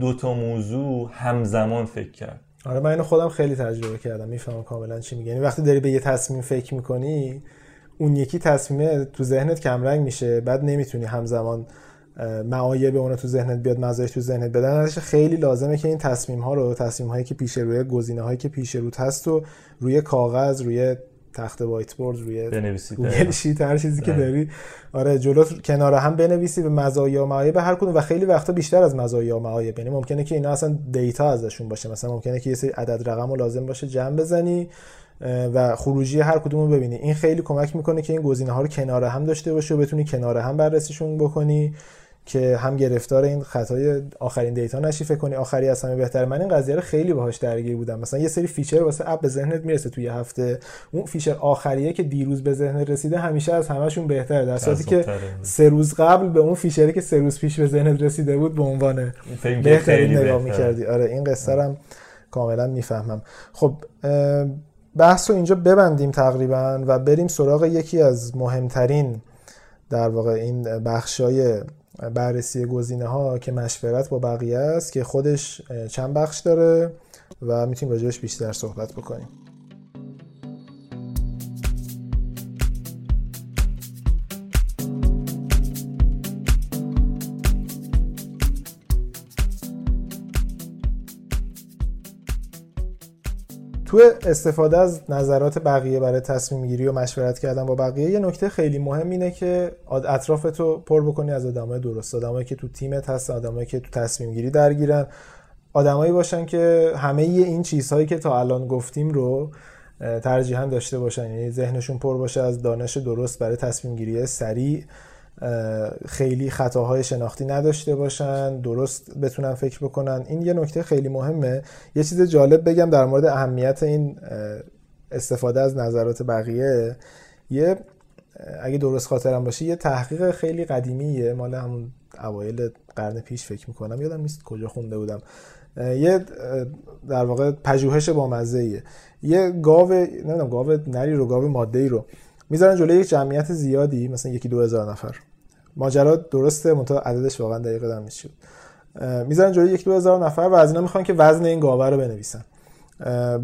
دوتا موضوع همزمان فکر کرد. آره من اینو خودم خیلی تجربه کردم. می‌فهمم کاملا چی میگه. یعنی وقتی داری به یه تصمیم فکر می‌کنی اون یکی تصمیمه تو ذهنت کمرنگ میشه. بعد نمی‌تونی همزمان معایب اون تو ذهنت بیاد مزایاش تو ذهنت بعد خیلی لازمه که این تصمیم ها رو تصمیم هایی که پیش روی گزینه هایی که پیش روت هست و روی کاغذ روی تخته whiteboard روی Google Sheet هر چیزی که داری. آره جلو کنار هم بنویسی به مزایا و معایب هر کدوم. و خیلی وقتا بیشتر از مزایا و معایب. یعنی ممکنه که اینا اصلا data ازشون باشه. مثلا ممکنه که یه سری عدد رقم لازم باشه جمع بزنی و خروجی هر کدوم رو ببینی. این خیلی کمک می‌کنه که این گزینه ها رو کنار هم داشته باشه و بتونی کنار هم بررسیشون بکنی. که هم گرفتار این خطای آخرین data نشی فکر کنی آخری از همه بهتر من این قضیه رو خیلی باهاش درگیر بودم. مثلا یه سری feature واسه app به ذهنت می‌رسه توی هفته. اون feature آخریه که دیروز به ذهنت رسیده همیشه از همشون بهتره در صورتی که سه روز قبل به اون feature ی که سه روز پیش به ذهنت رسیده بود به عنوان بهترین نگاه می‌کردی. آره این قصه هم کاملا می‌فهمم. خب بحث رو اینجا ببندیم تقریبا و بریم سراغ یکی از مهمترین در واقع این بخشای بررسی گزینه ها که مشورت با بقیه است که خودش چند بخش داره و می‌تونیم راجبش بیشتر صحبت بکنیم. تو استفاده از نظرات بقیه برای تصمیم گیری و مشورت کردن با بقیه یه نکته خیلی مهم اینه که اطرافتو پر بکنی از آدمای درست آدمایی که تو تیمت هست آدمایی که تو تصمیم گیری درگیرن. آدمایی باشن که همه این چیزهایی که تا الان گفتیم رو ترجیحاً داشته باشن. یعنی ذهنشون پر باشه از دانش درست برای تصمیم گیری سریع. خیلی خطاهای شناختی نداشته باشن درست بتونن فکر بکنن. این یه نکته خیلی مهمه. یه چیز جالب بگم در مورد اهمیت این استفاده از نظرات بقیه. یه اگه درست خاطرم باشه یه تحقیق خیلی قدیمیه. مال همون اوایل قرن پیش فکر می‌کنم. یادم نیست کجا خونده بودم. یه در واقع پژوهش با مزه یه گاو نمی‌دونم گاو نری رو گاو ماده ای رو می‌ذارن جلوی یک جمعیت زیادی مثلا یکی دو هزار نفر. ماجرا درسته منتها عددش واقعا دقیق دارم می‌ذارن جلوی یک دو هزار نفر و از اینا می‌خوان که وزن این گاوه رو بنویسن.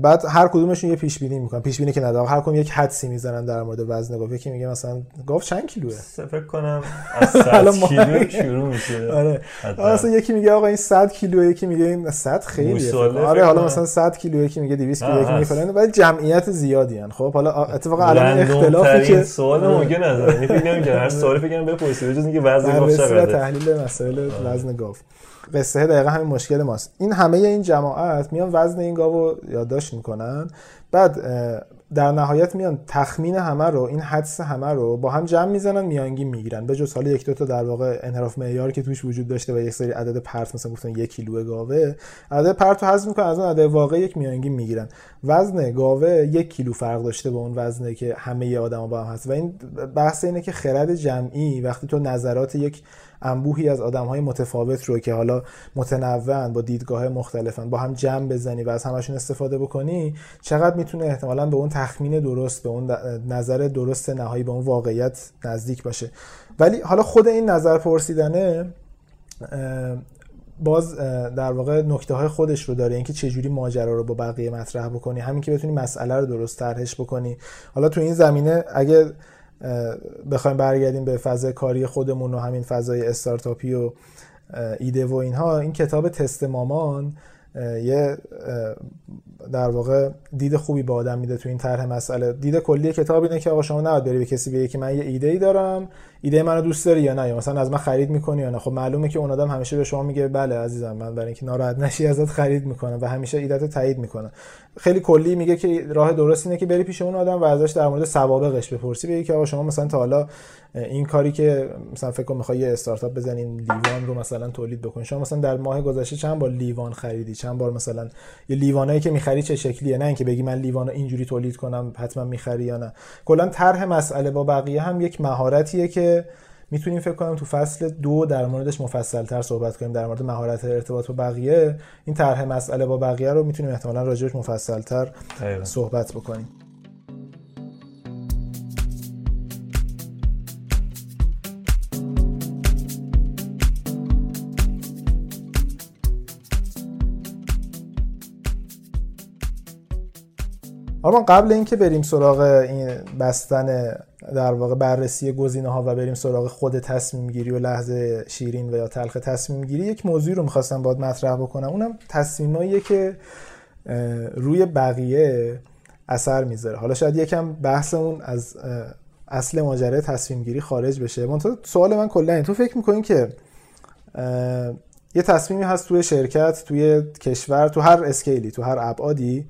بعد هر کدومشون یه پیش بینی می‌کنن. پیش بینی که نداره هر کدوم یک حدسی می‌زنن در مورد وزن گاو. یکی میگه مثلا گاو چند کیلوه؟ فکر کنم از 100 کیلو شروع میشه. آره. مثلا یکی میگه آقا این 100 کیلو یکی میگه این 100 خیلیه آره حالا مثلا 100 کیلو یکی میگه 200 کیلو یکی میگه فلان. ولی جمعیت زیادی ان خب حالا اتفاقا الان اختلافی که سوال ممکن نداره فکر نمی‌کنم هر سوالی فکر کنم بپرسید. جز اینکه وزن گاو چقدره. تحلیل مسائل وزن گاو. قصه دقیقا همین مشکل ماست. این همه این جماعت میان وزن این گاو رو یادداشت می‌کنن. بعد در نهایت میان تخمین همه رو این حدس همه رو با هم جمع می‌زنن میانگین می‌گیرن. به جز حالا یک دو تا در واقع انحراف معیار که توش وجود داشته و یک سری عدد پرت مثلا گفتن یک کیلو گاوه. عدد پرت رو حذف می‌کنن از اون عدد واقعی یک میانگین می‌گیرن. وزن گاوه یک کیلو فرق داشته با اون وزنه که همه آدما با هم هست. و این بحث اینه که خرد جمعی وقتی تو نظرات یک انبوهی از آدم های متفاوت رو که حالا متنوعن با دیدگاه مختلفن با هم جمع بزنی و از همشون استفاده بکنی چقدر می‌تونه احتمالا به اون تخمین درست به اون نظر درست نهایی به اون واقعیت نزدیک باشه. ولی حالا خود این نظر پرسیدنه باز در واقع نکته های خودش رو داره اینکه چه جوری ماجرا رو با بقیه مطرح بکنی همین که بتونی مسئله رو درست طرحش بکنی. حالا تو این زمینه اگه بخوایم برگردیم به فضای کاری خودمون و همین فضای استارتاپی و ایده و اینها. این کتاب تست مامان یه در واقع دید خوبی به آدم میده تو این طرح مسئله. دید کلی کتاب اینه که آقا شما نباید بری به کسی بگی که من یه ایده ای دارم ایده منو دوست داری یا نه؟ یا مثلا از من خرید می‌کنی یا نه؟ خب معلومه که اون آدم همیشه به شما میگه بله عزیزم من برای اینکه ناراحت نشی ازت خرید می‌کنم. و همیشه ایدت تایید می‌کنه خیلی کلی میگه که راه درست اینه که بری پیش اون آدم و ازش در مورد سوابقش بپرسی. بگی که آقا شما مثلا تا حالا این کاری که مثلا فکر کنم می‌خوای یه استارتاپ بزنین لیوان رو مثلا تولید بکنی. شما مثلا در ماه گذشته چند بار لیوان خریدی؟ چند بار مثلا یه لیوانایی که می‌خری چه شکلیه؟ نه اینکه بگی من لیوان اینجوری تولید کنم حتما می‌خری یا نه. کلا طرح مسئله با بقیه هم یک مهارتیه که می‌تونیم فکر کنم تو فصل دو در موردش مفصل تر صحبت کنیم در مورد مهارت ارتباط با بقیه. این طرح مسئله با بقیه رو می‌تونیم احتمالا راجعش مفصل تر صحبت بکنیم. آرمان قبل اینکه بریم سراغ این بستن در واقع بررسی گزینه ها و بریم سراغ خود تصمیم گیری و لحظه شیرین و یا تلخ تصمیم گیری یک موضوعی رو می‌خواستم باید مطرح بکنم. اونم تصمیماییه که روی بقیه اثر می‌ذاره. حالا شاید یکم بحثمون از اصل ماجرای تصمیم گیری خارج بشه. منتها سوال من کلا تو فکر می‌کنین که یه تصمیمی هست توی شرکت توی کشور تو هر scale ی تو هر ابعادی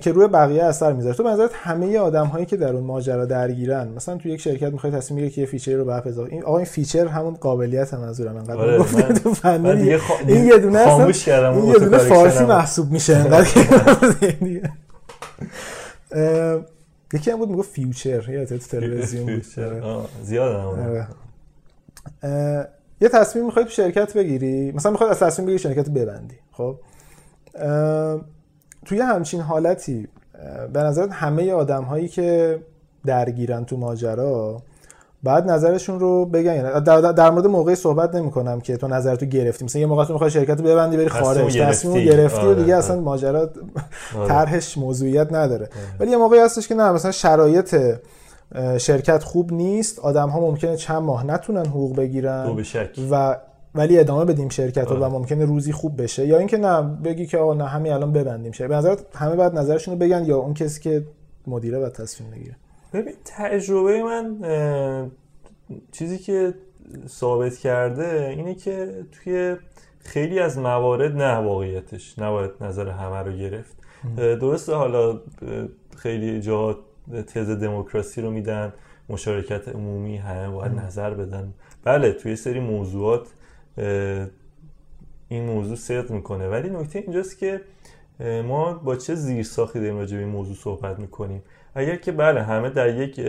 که روی بقیه اثر می‌ذاره. تو به نظرت همه آدم هایی که در اون ماجرا درگیرن مثلا تو یک شرکت می‌خوای تصمیم بگیری که یه feature رو به app اضافه این آقا این feature همون قابلیت منظورم انقدر آره گفتم تو فنی خ... این یه دونه خاموش کردم این یه دونه فارسی محسوب میشه انقدر یکی هم بود می‌گفت فیوچر. یا تو تلویزیون بود. زیاد آره. یه تصمیم می‌خوای تو شرکت بگیری؟ مثلا می‌خوای از تصمیم بگیری شرکت ببندی. خب؟ توی همچین حالتی به نظرت همه آدم هایی که درگیرن تو ماجرا بعد نظرشون رو بگن یعنی در, در مورد موقعی صحبت نمی کنم که تو نظرتو گرفتی مثلا یه موقع تو می‌خوای شرکت رو ببندی بری خارج تصمیم گرفتی و دیگه آره. اصلا ماجرا آره. طرحش موضوعیت نداره آره. ولی یه موقعی هستش که نه مثلا شرایط شرکت خوب نیست آدم ها ممکنه چند ماه نتونن حقوق بگیرن و ولی ادامه بدیم شرکت رو و آره. ممکنه روزی خوب بشه. یا اینکه نه بگی که آقا نه همین الان ببندیم. شرکت به نظرت همه بعد نظرشون رو بگن یا اون کسی که مدیره باید تصمیم بگیره؟ ببین تجربه من چیزی که ثابت کرده اینه که توی خیلی از موارد نه واقعیتش نباید نظر همه رو گرفت. درسته حالا خیلی جا تز دموکراسی رو میدن مشارکت عمومی همه باید نظر بدن. بله توی سری موضوعات این موضوع صدق می‌کنه. ولی نکته اینجاست که ما با چه زیر ساختی داریم راجع به این موضوع صحبت می‌کنیم؟ اگر که بله همه در یک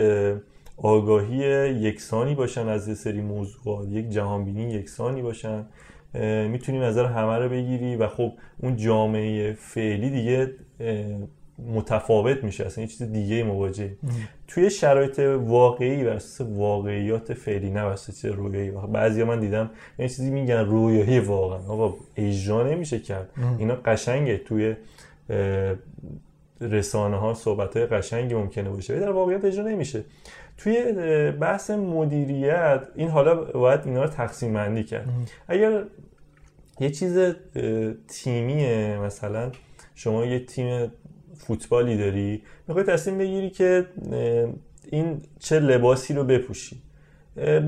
آگاهی یکسانی باشن از یه سری موضوعات یک جهانبینی یکسانی باشن می‌تونی نظر همه رو بگیری و خب اون جامعه فعلی دیگه متفاوت میشه اصلا یه چیز دیگه مواجه توی شرایط واقعی و اساس واقعیات فعلی نه واسه رویایی. بعضیا من دیدم این چیزی میگن رویایی واقعا. آقا اجرا نمیشه کرد. اینا قشنگه. توی رسانه ها صحبت های قشنگی ممکنه باشه در واقعیت اجرا نمیشه. توی بحث مدیریت این حالا باید اینا رو تقسیم بندی کرد. اگر یه چیز تیمیه مثلا شما یه تیم فوتبالی داری می‌خوای تصمیم بگیری که این چه لباسی رو بپوشی.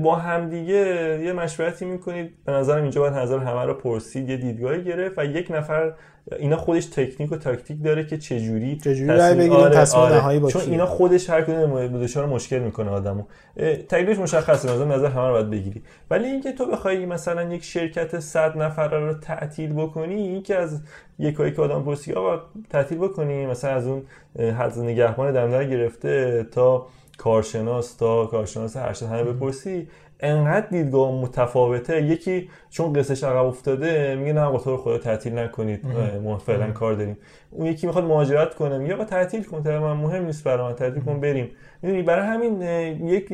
با همدیگه یه مشورتی می‌کنید. به نظرم اینجا باید نظر همه رو پرسید یه دیدگاهی گرفت و یک نفر اینا خودش تکنیک و تاکتیک داره که چجوری چجوری بگیریم آره تصمیم آره. نهایی با چون اینا خودش هر کدوم دچار مشکل می‌کنه آدمو. تکلیفش مشخصه. مثلا نظر همه رو باید بگیری. ولی اینکه تو بخوای مثلا یک شرکت 100 نفر رو تعطیل بکنی این که از یکایی که آدم پرسی آقا تعطیل بکنی مثلا از اون حد نگهبان دمدر گرفته تا کارشناس تا کارشناس هر همه بپرسی انقدر دیدگاه متفاوته. یکی چون قصهش عقب افتاده میگه نه با تو خدا تعطیل نکنید ما فعلا کار داریم. اون یکی می‌خواد مهاجرت کنه میگه با تعطیل کن من مهم نیست برای من تعطیل کن بریم. می‌دونی برای همین یک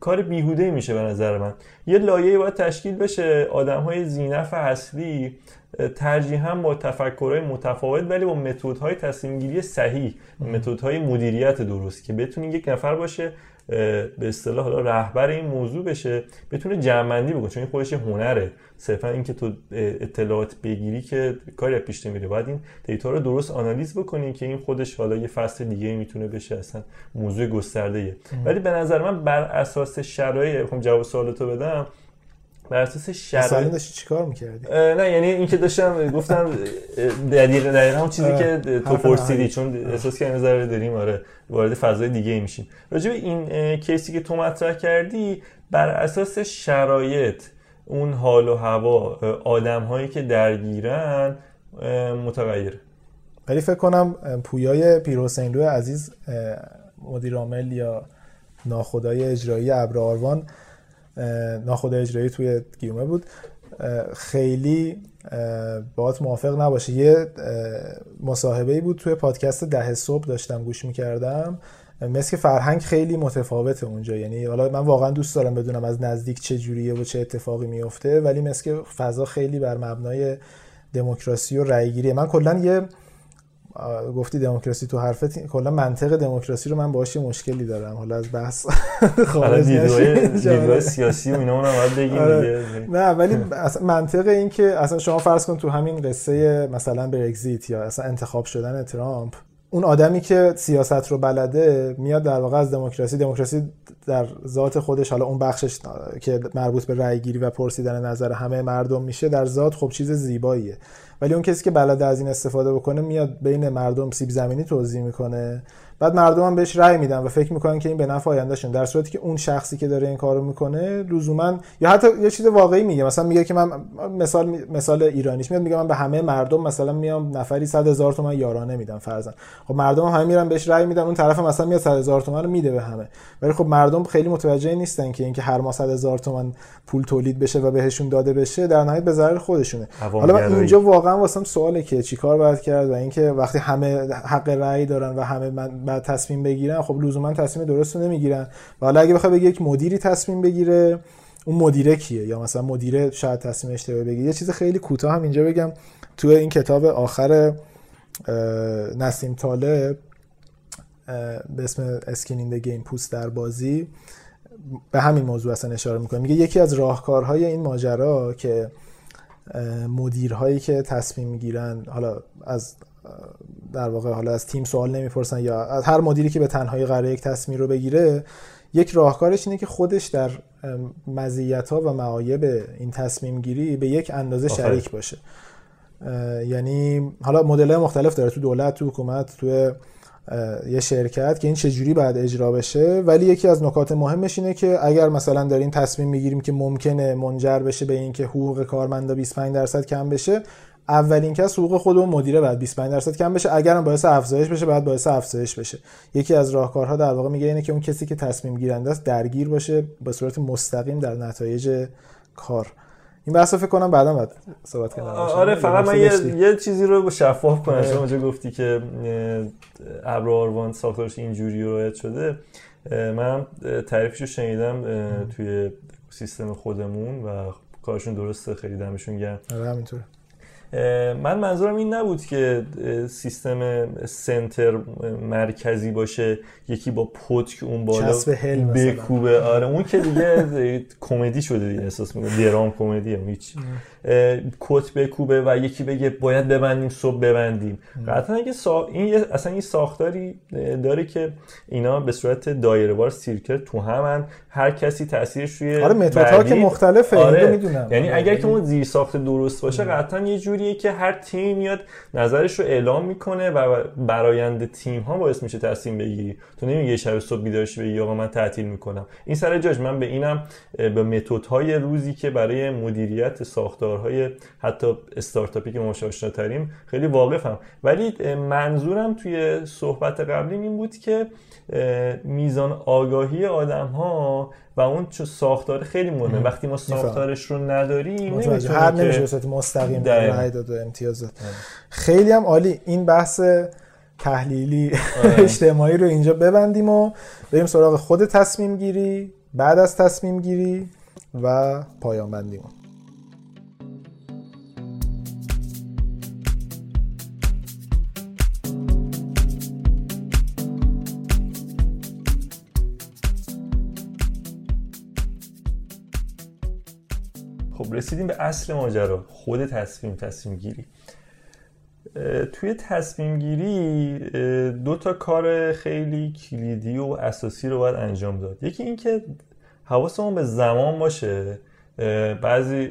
کار بیهوده میشه به نظر من. یه لایه باید تشکیل بشه آدم های زینف اصلی ترجیحاً با تفکرهای متفاوت ولی با متدهای تصمیم گیری صحیح متدهای مدیریت درست که بتونی یک نفر باشه به اصطلاح حالا رهبر این موضوع بشه بتونه جمعندی بکنه چون این خودش هنره. صرفا اینکه تو اطلاعات بگیری که کاری از پیش نمیره. باید این دیتا رو درست آنالیز بکنی که این خودش حالا یه فصل دیگه می‌تونه بشه اصلا موضوع گسترده ولی به نظر من بر اساس شرایط بخوام جواب سوالتو بدم بر اساس شرایط داشتی چیکار می‌کردی؟ نه یعنی اینکه داشتم گفتم دقیق دقیقا اون چیزی که تو پرسیدی چون احساس که نظر داریم آره وارد فضای دیگه میشیم. راجع این کیسی که تو مطرح کردی بر اساس شرایط اون حال و هوا آدم هایی که درگیرن متغیر ولی فکر کنم پویای پیروسینلو عزیز مدیر عامل یا ناخدای اجرایی ابر ناخدای اجرایی توی گیومه بود. خیلی باهات موافق نباشه یه مصاحبه بود توی پادکست ده صبح داشتم گوش می‌کردم. مثل فرهنگ خیلی متفاوته اونجا. یعنی حالا من واقعا دوست دارم بدونم از نزدیک چه جوریه و چه اتفاقی میفته ولی مثل فضا خیلی بر مبنای دموکراسی و رأیگیریه. من کلا یه گفتی دموکراسی تو حرفت کلا منطق دموکراسی رو من باهاش مشکلی دارم. حالا از بحث خارج دیدگاه سیاسی و اینا اونم باید بگیم آره. نه ولی اصلا منطق این که اصلا شما فرض کن تو همین قصه مثلا برگزیت یا اصلا انتخاب شدن ترامپ اون آدمی که سیاست رو بلده میاد در واقع از دموکراسی دموکراسی در ذات خودش حالا اون بخشش که مربوط به رأی گیری و پرسیدن نظر همه مردم میشه در ذات خب چیز زیباییه. ولی اون کسی که بلده از این استفاده بکنه میاد بین مردم سیب زمینی توضیح می‌کنه. بعد مردم هم بهش رأی میدن و فکر می‌کنن که این به نفع آیندهشون. در صورتی که اون شخصی که داره این کارو می‌کنه لزوما یا حتی یه چیز واقعی میگه. مثلا میگه که من مثال مثال ایرانیش میاد میگه من به همه مردم مثلا میام نفری 100 هزار تومان یارانه میدم فرضاً. خب مردم هم میرن بهش رأی میدن اون طرف مثلا میاد 100 هزار تومان رو میده به همه. ولی خب مردم خیلی متوجه نیستن که اینکه هر ماه 100 هزار تومان پول تولید بشه و بهشون داده بشه در نهایت به ضرر خودشونه. حالا من اینجا واقعا واسم سواله که چیکار باید کرد و اینکه وقتی همه حق رأی دارن و همه من بعد تصمیم بگیرن خب لزوما تصمیم درست رو نمی‌گیرن. و حالا اگه بخوای بگی یک مدیری تصمیم بگیره اون مدیره کیه؟ یا مثلا مدیره شاید تصمیم اشتباه بگیره. یه چیز خیلی کوتاه هم اینجا بگم. تو این کتاب آخر نسیم طالب به اسم Skin in the Game پوست در بازی به همین موضوع اصلا اشاره می‌کنه. میگه یکی از راهکارهای این ماجرا که مدیرهایی که تصمیم می‌گیرن حالا از در واقع حالا از تیم سوال نمی‌پرسن یا از هر مدیری که به تنهایی قرار یک تصمیم رو بگیره یک راهکارش اینه که خودش در مزیت ها و معایب این تصمیم گیری به یک اندازه شریک باشه. یعنی حالا مدل مختلف داره تو دولت تو حکومت تو یه شرکت که این چجوری باید اجرا بشه. ولی یکی از نکات مهمش اینه که اگر مثلا داریم تصمیم می‌گیریم که ممکنه منجر بشه به اینکه حقوق کارمندا 25 درصد کم بشه اولین کس حقوق خود اون مدیره بعد 25 درصد کم بشه. اگرم باعث افزایش بشه بعد باعث افزایش بشه. یکی از راهکارها در واقع میگه اینه که اون کسی که تصمیم گیرنده است درگیر باشه به صورت مستقیم در نتایج کار. این بحث فکر کنم بعدا بعد صحبت کنم. آره فقط من یه, یه چیزی رو شفاف کنم. شما اونجا گفتی که ابر آروان ساختارش اینجوری رعایت شده. من تعریفش رو شنیدم توی سیستم خودمون و کارشون درسته. خیلی دمشون گرم. آره همینطور من منظورم این نبود که سیستم سنتر مرکزی باشه یکی با پتک اون بالا بکوبه. آره اون که دیگه کمدی شده دیگه احساس می‌کنم. درام کمدی هم هیچ. کت بکوبه و یکی بگه باید ببندیم صبح ببندیم. قطعا اگه سا... این اصلا این ساختاری داره که اینا به صورت دایره وار سیرکل تو همن هر کسی تاثیرش روی آره متدها که مختلفه آره. می‌دونم. یعنی اگر که اون زیر ساخت درست باشه قطعا یه جوریه که هر تیم میاد نظرش رو اعلام می‌کنه و برآینده تیم ها باعث میشه تصمیم بگیری. تو نمیگه شب صبح بیدارش بگی آقا من تعطیل می‌کنم. این سر جاش. من به اینم به متدهای روزی که برای مدیریت ساختارهای حتی استارتاپی که ما تریم خیلی واقفم. ولی منظورم توی صحبت قبلی این بود که میزان آگاهی آدم ها و اون چه ساختار خیلی مهمه. وقتی ما ساختارش رو نداریم هر نمیشه به مستقیم رای داد و امتیاز داد. خیلی هم عالی. این بحث تحلیلی آره. اجتماعی رو اینجا ببندیم و بریم سراغ خود تصمیم گیری بعد از تصمیم گیری و پایان بندیمون. رسیدیم به اصل ماجرا. خود تصمیم تصمیم گیری. توی تصمیم گیری دو تا کار خیلی کلیدی و اساسی رو باید انجام داد. یکی اینکه حواسمون به زمان باشه. بعضی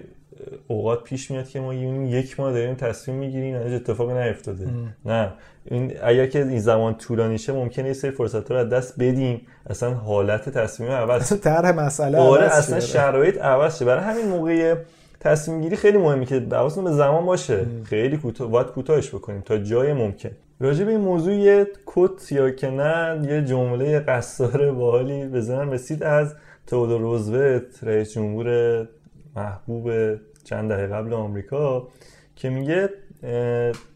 اوقات پیش میاد که ما یک ماه داریم تصمیم می‌گیریم هیچ اتفاقی نیفتاده نه. این اگر که این زمان طولانی شه ممکنه یه سری فرصت رو از دست بدیم. اصلا حالت تصمیم عوض طرح مسئله آره اصلا شرایط عوض شه. برای همین موقع تصمیم گیری خیلی مهمه که حواسمون به زمان باشه. خیلی کوتاه باید کوتاهش بکنیم تا جای ممکن. راجع به این موضوع یه کت یا که نه یه جمله قصار باحالی بزنم. رسید از تئودور روزولت رئیس جمهور محبوب چند دهه قبل آمریکا که میگه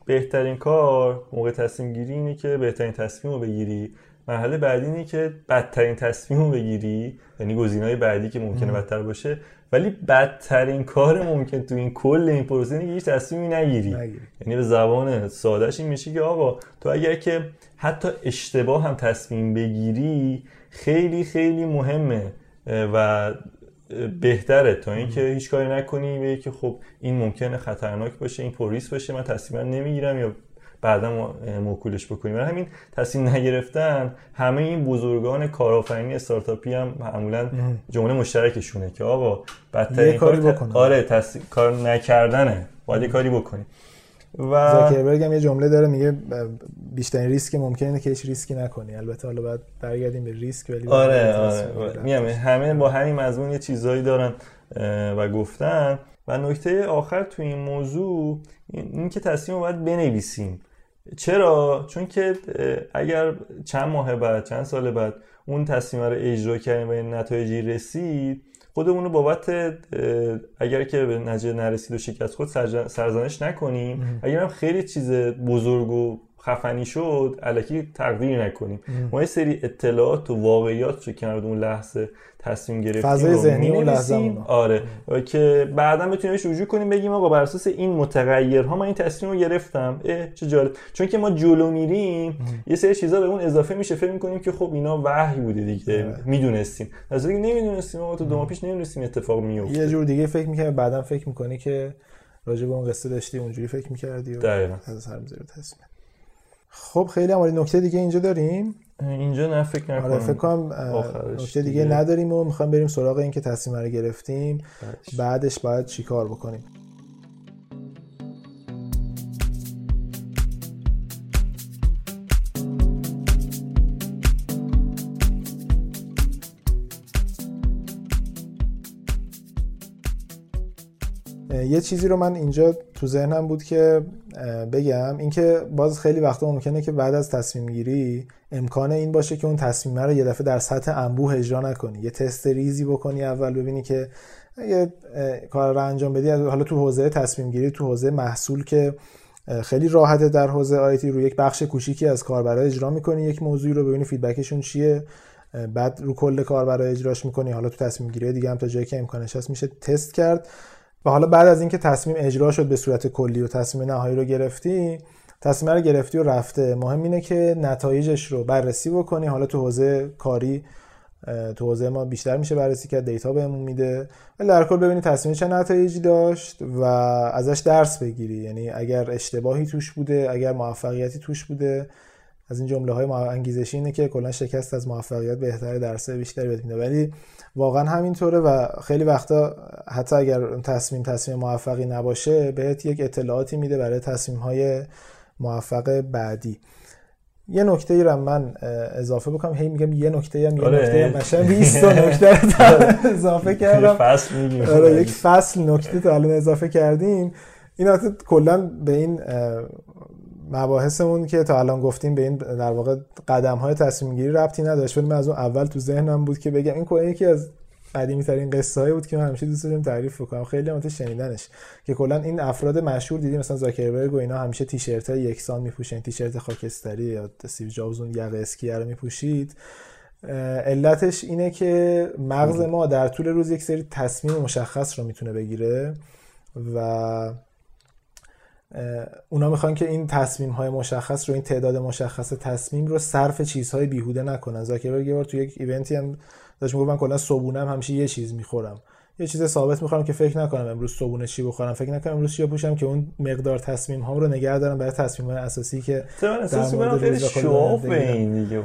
بهترین کار موقع تصمیم گیری اینه که بهترین تصمیم رو بگیری. مرحله بعدی اینه که بدترین تصمیم رو بگیری یعنی گزینه‌های بعدی که ممکنه بدتر باشه. ولی بدترین کار ممکن تو این کل این پروسه اینه که هیچ تصمیمی نگیری. یعنی به زبان سادهش این میشه که آقا تو اگر که حتی اشتباه هم تصمیم بگیری خیلی خیلی مهمه و بهتره. تا اینکه هیچ کاری نکنی به که خب این ممکنه خطرناک باشه این پوریس باشه من تصمیم نمی‌گیرم یا بعدا موکولش بکنیم. برای همین تصمیم نگرفتن همه این بزرگان کارآفرینی استارتاپی هم معمولا جمله مشترکشونه که آقا بدترین کار آره کار نکردنه. باید کاری بکنیم. و زاکربرگ هم یه جمله داره میگه بیشترین ریسک ممکنه که هیچ ریسکی نکنی. البته حالا باید برگردیم به ریسک ولی آره آره میگم همه با همین مضمون یه چیزایی دارن و گفتن. و نکته آخر تو این موضوع این که تصمیم رو باید بنویسیم. چرا؟ چون که اگر چند ماه بعد چند سال بعد اون تصمیم رو اجرا کردیم و این نتایجی رسید خودمون رو بابت اگر که به نتیجه نرسید و شکست خود سرزنش نکنیم. اگر هم خیلی چیز بزرگ و خفنی شد علکی تقدیر نکنیم. ما یه سری اطلاعات و واقعیات رو کنار اون لحظه تصمیم گرفتیم فضای ذهنی اون لحظه آره. که بعدا بتونیم رجوع کنیم بگیم آقا بر اساس این متغیرها من این تصمیم رو گرفتم. اه چه جالب. چون که ما جلو میریم یه سری چیزا به اون اضافه میشه. فکر می‌کنیم که خب اینا وحی بوده دیگه. می‌دونستیم. از اینکه نمی‌دونستیم ما تو دو ماه پیش نمی‌دونستیم اتفاق میفته یه جور دیگه فکر می‌کنه بعدا فکر می‌کنی که راجع به اون قصه داشتی اونجوری فکر می‌کردی و از سر تصمیم. خب خیلی هم نکته دیگه اینجا داریم؟ اینجا نه فکر نکنم. آره فکر کنم نکته دیگه, نداریم و می‌خوام بریم سراغ این که تصمیم رو گرفتیم. بعدش باید چیکار بکنیم؟ یه چیزی رو من اینجا تو ذهنم بود که بگم. اینکه باز خیلی وقتا ممکنه که بعد از تصمیم گیری امکان این باشه که اون تصمیم رو یه دفعه در سطح انبوه اجرا نکنی. یه تست ریزی بکنی اول ببینی که یه کار رو انجام بدی. حالا تو حوزه تصمیم گیری تو حوزه محصول که خیلی راحته در حوزه آیتی رو یک بخش کوچیکی از کاربرا اجرا می‌کنی یک موضوعی رو ببینی فیدبکشون چیه. بعد رو کل کاربرا اجراش می‌کنی. حالا تو تصمیم گیری دیگه هم تا جایی که امکانش هست میشه تست کرد. و حالا بعد از اینکه تصمیم اجرا شد به صورت کلی و تصمیم نهایی رو گرفتی تصمیم رو گرفتی و رفته. مهم اینه که نتایجش رو بررسی بکنی. حالا تو حوزه کاری تو حوزه ما بیشتر میشه بررسی کرد دیتا بهمون میده. ولی در کل ببینی تصمیم چه نتایجی داشت و ازش درس بگیری. یعنی اگر اشتباهی توش بوده اگر موفقیتی توش بوده. از این جمله های انگیزشی اینه که کلا شکست از موفقیت بهتره درس بیشتری بهت میده ولی واقعا همینطوره و خیلی وقتا حتی اگر تصمیم تصمیم موفقی نباشه بهت یک اطلاعاتی میده برای تصمیم های موفق بعدی. یه نکته ای رو من اضافه بکنم. هی میگم یه نکته هم یه آره. نکته هم. مثلا 20 نکته اضافه کردم. فصل آره یک فصل نکته تا الان اضافه کردیم. این کلا به این مباحثمون که تا الان گفتیم به این در واقع قدم های تصمیم گیری ربطی نداشت ولی من از اون اول تو ذهنم بود که بگم این کلا یکی از قدیمی ترین قصه هایی بود که من همیشه دوست داشتم تعریف بکنم. خیلی هم شنیدنش که کلا این افراد مشهور دیدیم مثلا زاکربرگ و اینا همیشه تیشرت های یکسان میپوشن تیشرت خاکستری یا استیو جابز اون یقه اسکی رو میپوشید. علتش اینه که مغز ما در طول روز یک سری تصمیم مشخص رو می‌تونه بگیره و اونا می‌خوان که این تصمیم های مشخص رو این تعداد مشخص تصمیم رو صرف چیزهای بیهوده نکنن. زاکربرگ یه بار تو یک ایونتی هم داشت می‌گفت من کلا صبحونه هم همیشه یه چیز می‌خورم. یه چیز ثابت می‌خوام که فکر نکنم امروز صبحونه چی بخورم. فکر نکنم امروز چی بپوشم که اون مقدار تصمیم هام رو نگه دارم برای تصمیم های اساسی که من احساس می‌کنم خیلی شوف به این دیگه.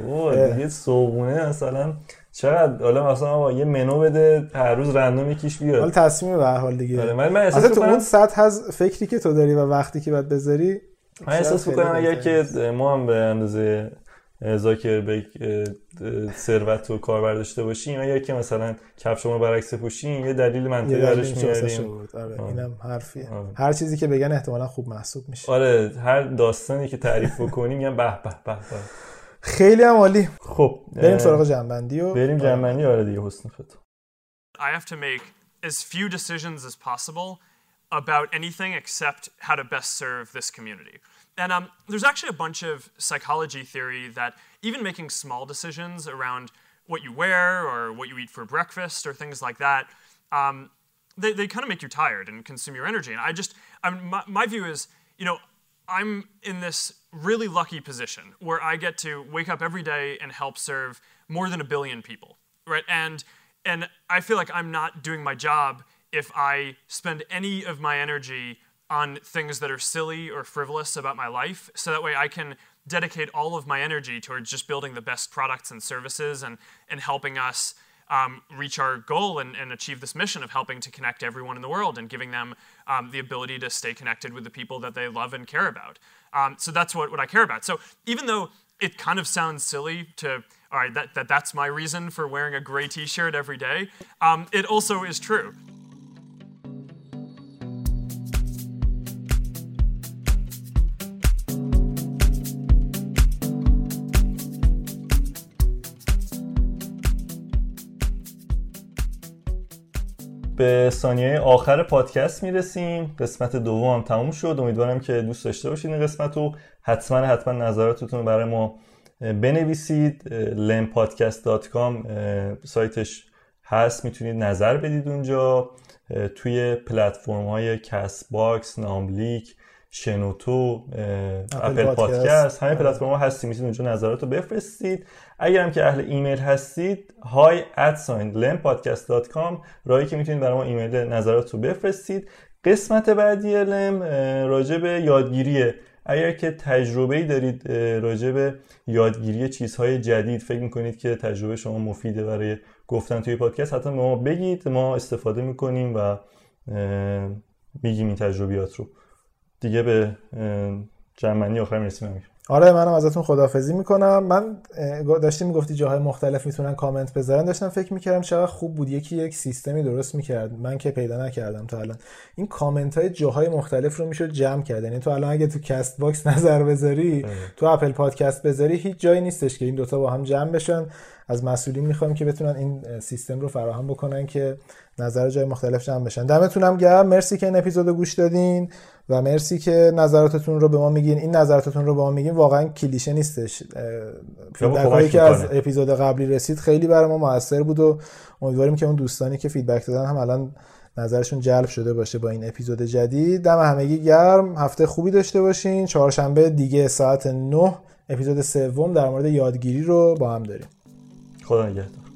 دیگه صبحونه مثلا چقدر؟ حالا مثلا با یه منو بده هر روز رندوم یکیش بیاد. حالا تصمیم به هر حال دیگه. آره من, من تو اون سطح از فکری که تو داری و وقتی که باید بذاری من احساس می‌کنم اگر که ما هم به اندازه زاکربرگ ثروت و کاربر داشته باشیم اگر که مثلا کفش رو برعکس پوشیم یه دلیل منطقی براش میاریم. آره اینم حرفیه. آره. هر چیزی که بگن احتمالا خوب محسوب میشه. آره هر داستانی که تعریف بکنیم میگن به به به خیلی هم عالی. خب بریم سراغ جنبندی و بریم جنبندی. آره دیگه حسن خط I have to make as few decisions as possible about anything except how to best serve this community. And um, there's actually a bunch of psychology theory that even making small decisions around what you wear or what you eat for breakfast or things like that, um, they, they kind of make you tired and consume your energy. And I just, I mean, my, my view is, you know, I'm in this really lucky position where I get to wake up every day and help serve more than a billion people, right? And and I feel like I'm not doing my job if I spend any of my energy on things that are silly or frivolous about my life. So that way I can dedicate all of my energy towards just building the best products and services and, and helping us um, reach our goal and, and, achieve this mission of helping to connect everyone in the world and giving them um, the ability to stay connected with the people that they love and care about. Um, so that's what, what I care about. So even though it kind of sounds silly to, all right, that, that that's my reason for wearing a gray t shirt every day, um, it also is true. به ثانیه آخر پادکست می‌رسیم. قسمت دوم هم تموم شد. امیدوارم که دوست داشته باشید این قسمت رو. حتما حتما نظراتتون برای ما بنویسید. lempodcast.com سایتش هست. می‌تونید نظر بدید اونجا. توی پلتفرم های کست باکس ناملیک شنوتو Apple Podcast. همه پلتفرم ها هستیم. می‌تونید اونجا نظرات رو بفرستید. اگر هم که اهل ایمیل هستید های راهی که می‌تونید برای ما ایمیل نظرات رو بفرستید. قسمت بعدی لم راجع به یادگیریه اگر که تجربه ای دارید راجع به یادگیری چیزهای جدید فکر می‌کنید که تجربه شما مفیده برای گفتن توی پادکست حتی به ما بگید. ما استفاده می‌کنیم و میگیم این تجربیات رو. دیگه به جمعنی آخر می‌رسیم. آره منم ازتون خدافزی می‌کنم. من داشتی می‌گفتی جاهای مختلف می‌تونن کامنت بذارن. داشتم فکر می‌کردم چقدر خوب بود. یکی یک سیستمی درست می‌کرد. من که پیدا نکردم تا الان. این کامنت های جاهای مختلف رو می‌شد جمع کرد. یعنی تو الان اگه تو کست باکس نظر بذاری تو Apple Podcast بذاری هیچ جایی نیستش که این دوتا با هم جمع بشن. از مسئولین می‌خوایم که بتونن این سیستم رو فراهم بکنن که نظر جای مختلف جمع بشن. دمتونم گرم. مرسی که این اپیزود گوش دادین. و مرسی که نظراتتون رو به ما میگین. این نظراتتون رو به ما میگین واقعا کلیشه نیستش. feedback که از اپیزود قبلی رسید خیلی برای ما موثر بود و امیدواریم که اون دوستانی که فیدبک دادن هم الان نظرشون جلب شده باشه با این اپیزود جدید. دم همگی گرم. هفته خوبی داشته باشین. چهارشنبه دیگه ساعت 9 اپیزود سوم در مورد یادگیری رو با هم داریم. خدا نگهدار.